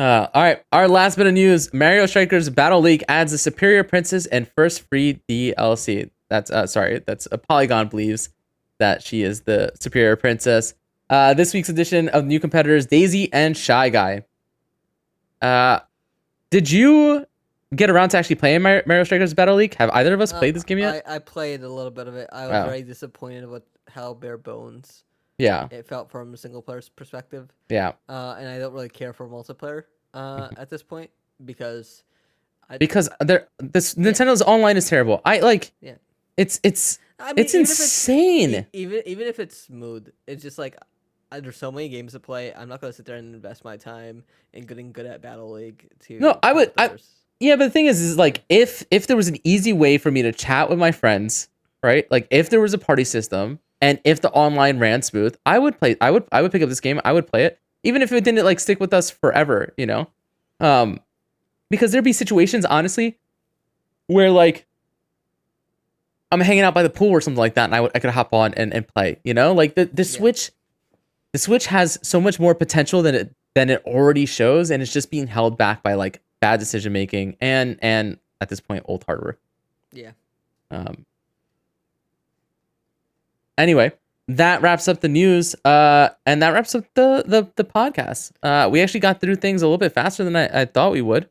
uh, all right, our last bit of news: Mario Strikers Battle League adds a Superior Princess and first free DLC. That's uh, sorry, that's a Polygon believes that she is the Superior Princess. Uh, this week's edition of new competitors Daisy and Shy Guy. Uh, did you get around to actually playing Mar- Mario Strikers Battle League? Have either of us played this game yet? I, I played a little bit of it. I was Oh. very disappointed with how bare bones yeah, it felt from a single player's perspective. yeah. Uh, and I don't really care for multiplayer uh, at this point because I, Because there, this Nintendo's online is terrible. I like. Yeah. It's it's I mean, it's even insane. e- even even if it's smooth, it's just like uh, there's so many games to play. I'm not gonna sit there and invest my time in getting good at Battle League. To No, I would- I- Yeah, but the thing is, is like if if there was an easy way for me to chat with my friends, right? Like if there was a party system and if the online ran smooth, I would play. I would I would pick up this game. I would play it, even if it didn't like stick with us forever. You know, um, because there'd be situations, honestly, where like I'm hanging out by the pool or something like that, and I would I could hop on and, and play. You know, like the the Yeah. Switch, the Switch has so much more potential than it than it already shows, and it's just being held back by like bad decision making and and at this point old hardware. Yeah. Um. Anyway, that wraps up the news. Uh, and that wraps up the the the podcast. Uh, we actually got through things a little bit faster than I, I thought we would.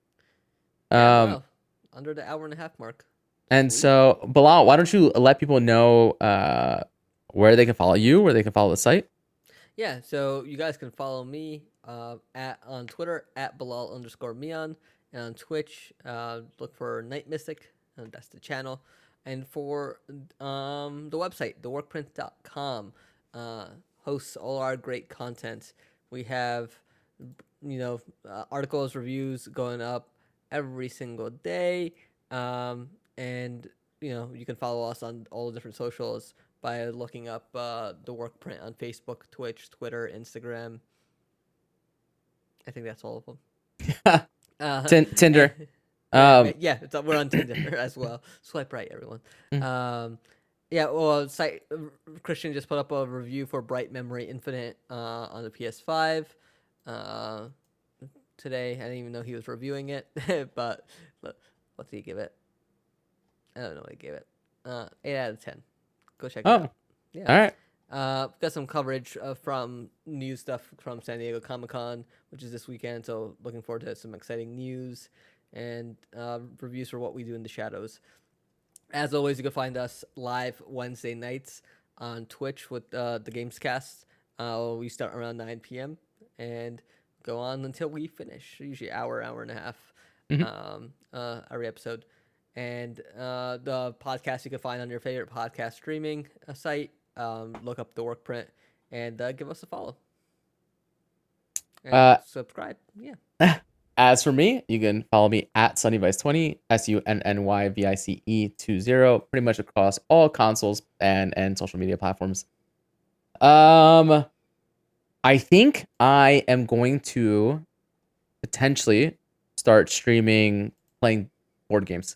Yeah, Um, wow. under the hour and a half mark. and Sweet. so Bilal, why don't you let people know uh where they can follow you, where they can follow the site? yeah, so you guys can follow me uh, at on Twitter at Bilal underscore Mion and on Twitch uh, look for Night Mystic. And that's the channel. And for um, the website, theworkprint.com, uh, hosts all our great content. We have, you know, uh, articles, reviews going up every single day. Um, and, you know, you can follow us on all the different socials by looking up uh, the work print on Facebook, Twitch, Twitter, Instagram. I think that's all of them. Uh, Tin- Tinder. yeah, Um, yeah, it's, we're on Tinder as well. Swipe right, everyone. Mm. Um, yeah, well, site, Christian just put up a review for Bright Memory Infinite uh, on the PS5 uh, today. I didn't even know he was reviewing it, but look, what did he give it? I don't know what he gave it. Uh, eight out of ten. Go check it Oh, out. Yeah. all right. Uh, got some coverage uh, from new stuff from San Diego Comic Con, which is this weekend. So looking forward to some exciting news and uh, reviews for what we do in the shadows. As always, you can find us live Wednesday nights on Twitch with uh, the Gamescast. Uh, we start around 9 p.m. and go on until we finish, usually hour, hour and a half Mhm. um, uh, every episode. And uh, the podcast you can find on your favorite podcast streaming uh, site. Um, look up the work print and uh, give us a follow. And Uh, subscribe. Yeah. As for me, you can follow me at SunnyVice20, S U N N Y V I C E 20, pretty much across all consoles and, and social media platforms. Um, I think I am going to potentially start streaming playing board games.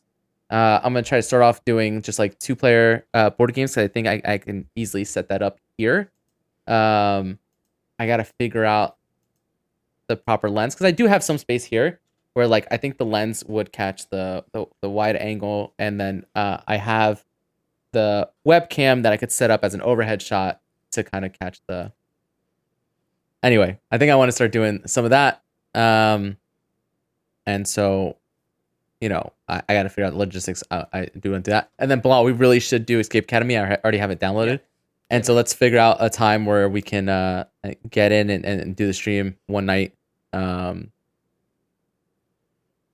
Uh, I'm gonna try to start off doing just like two player uh, board games. I think I, I can easily set that up here. Um, I gotta figure out the proper lens because I do have some space here where like I think the lens would catch the the, the wide angle, and then uh, I have the webcam that I could set up as an overhead shot to kind of catch the. Anyway, I think I want to start doing some of that, um, and so, you know, I, I got to figure out the logistics. I, I do want to do that, and then blah, we really should do Escape Academy. I already have it downloaded. And so let's figure out a time where we can uh, get in and, and do the stream one night. Um,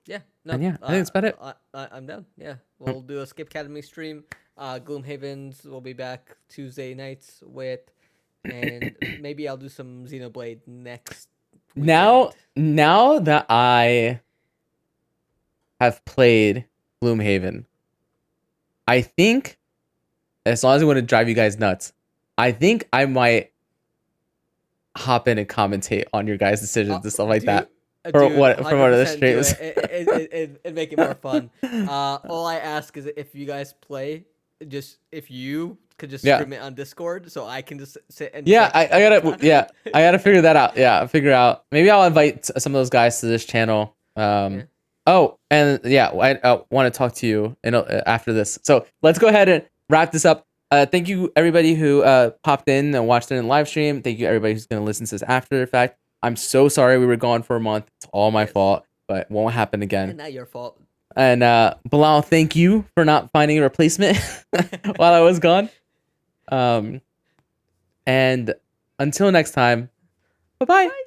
Yeah. No, yeah, I think that's about it. I, I, I'm down. Yeah. We'll do Escape Academy stream. Uh, Gloomhavens will be back Tuesday nights with, and maybe I'll do some Xenoblade next. now, now that I have played Gloomhaven, I think, as long as I want to drive you guys nuts, I think I might hop in and commentate on your guys' decisions Uh, and stuff like dude, that. uh, for dude, what- for one of the streams. it. It, it, it, it make it more fun. Uh, all I ask is if you guys play, just if you could just Yeah. stream it on Discord, so I can just sit and Yeah, I, I gotta, yeah, I gotta figure that out. Yeah, figure out. Maybe I'll invite some of those guys to this channel. Um, Yeah. oh, and yeah, I uh, want to talk to you in uh, after this. So let's go ahead and wrap this up. Uh, thank you everybody who uh, popped in and watched it in live stream. Thank you everybody who's gonna listen to this after the fact. I'm so sorry we were gone for a month. It's all my fault, but won't happen And again. not your fault. And uh, Bilal, thank you for not finding a replacement while I was gone. Um, and until next time, bye. Bye.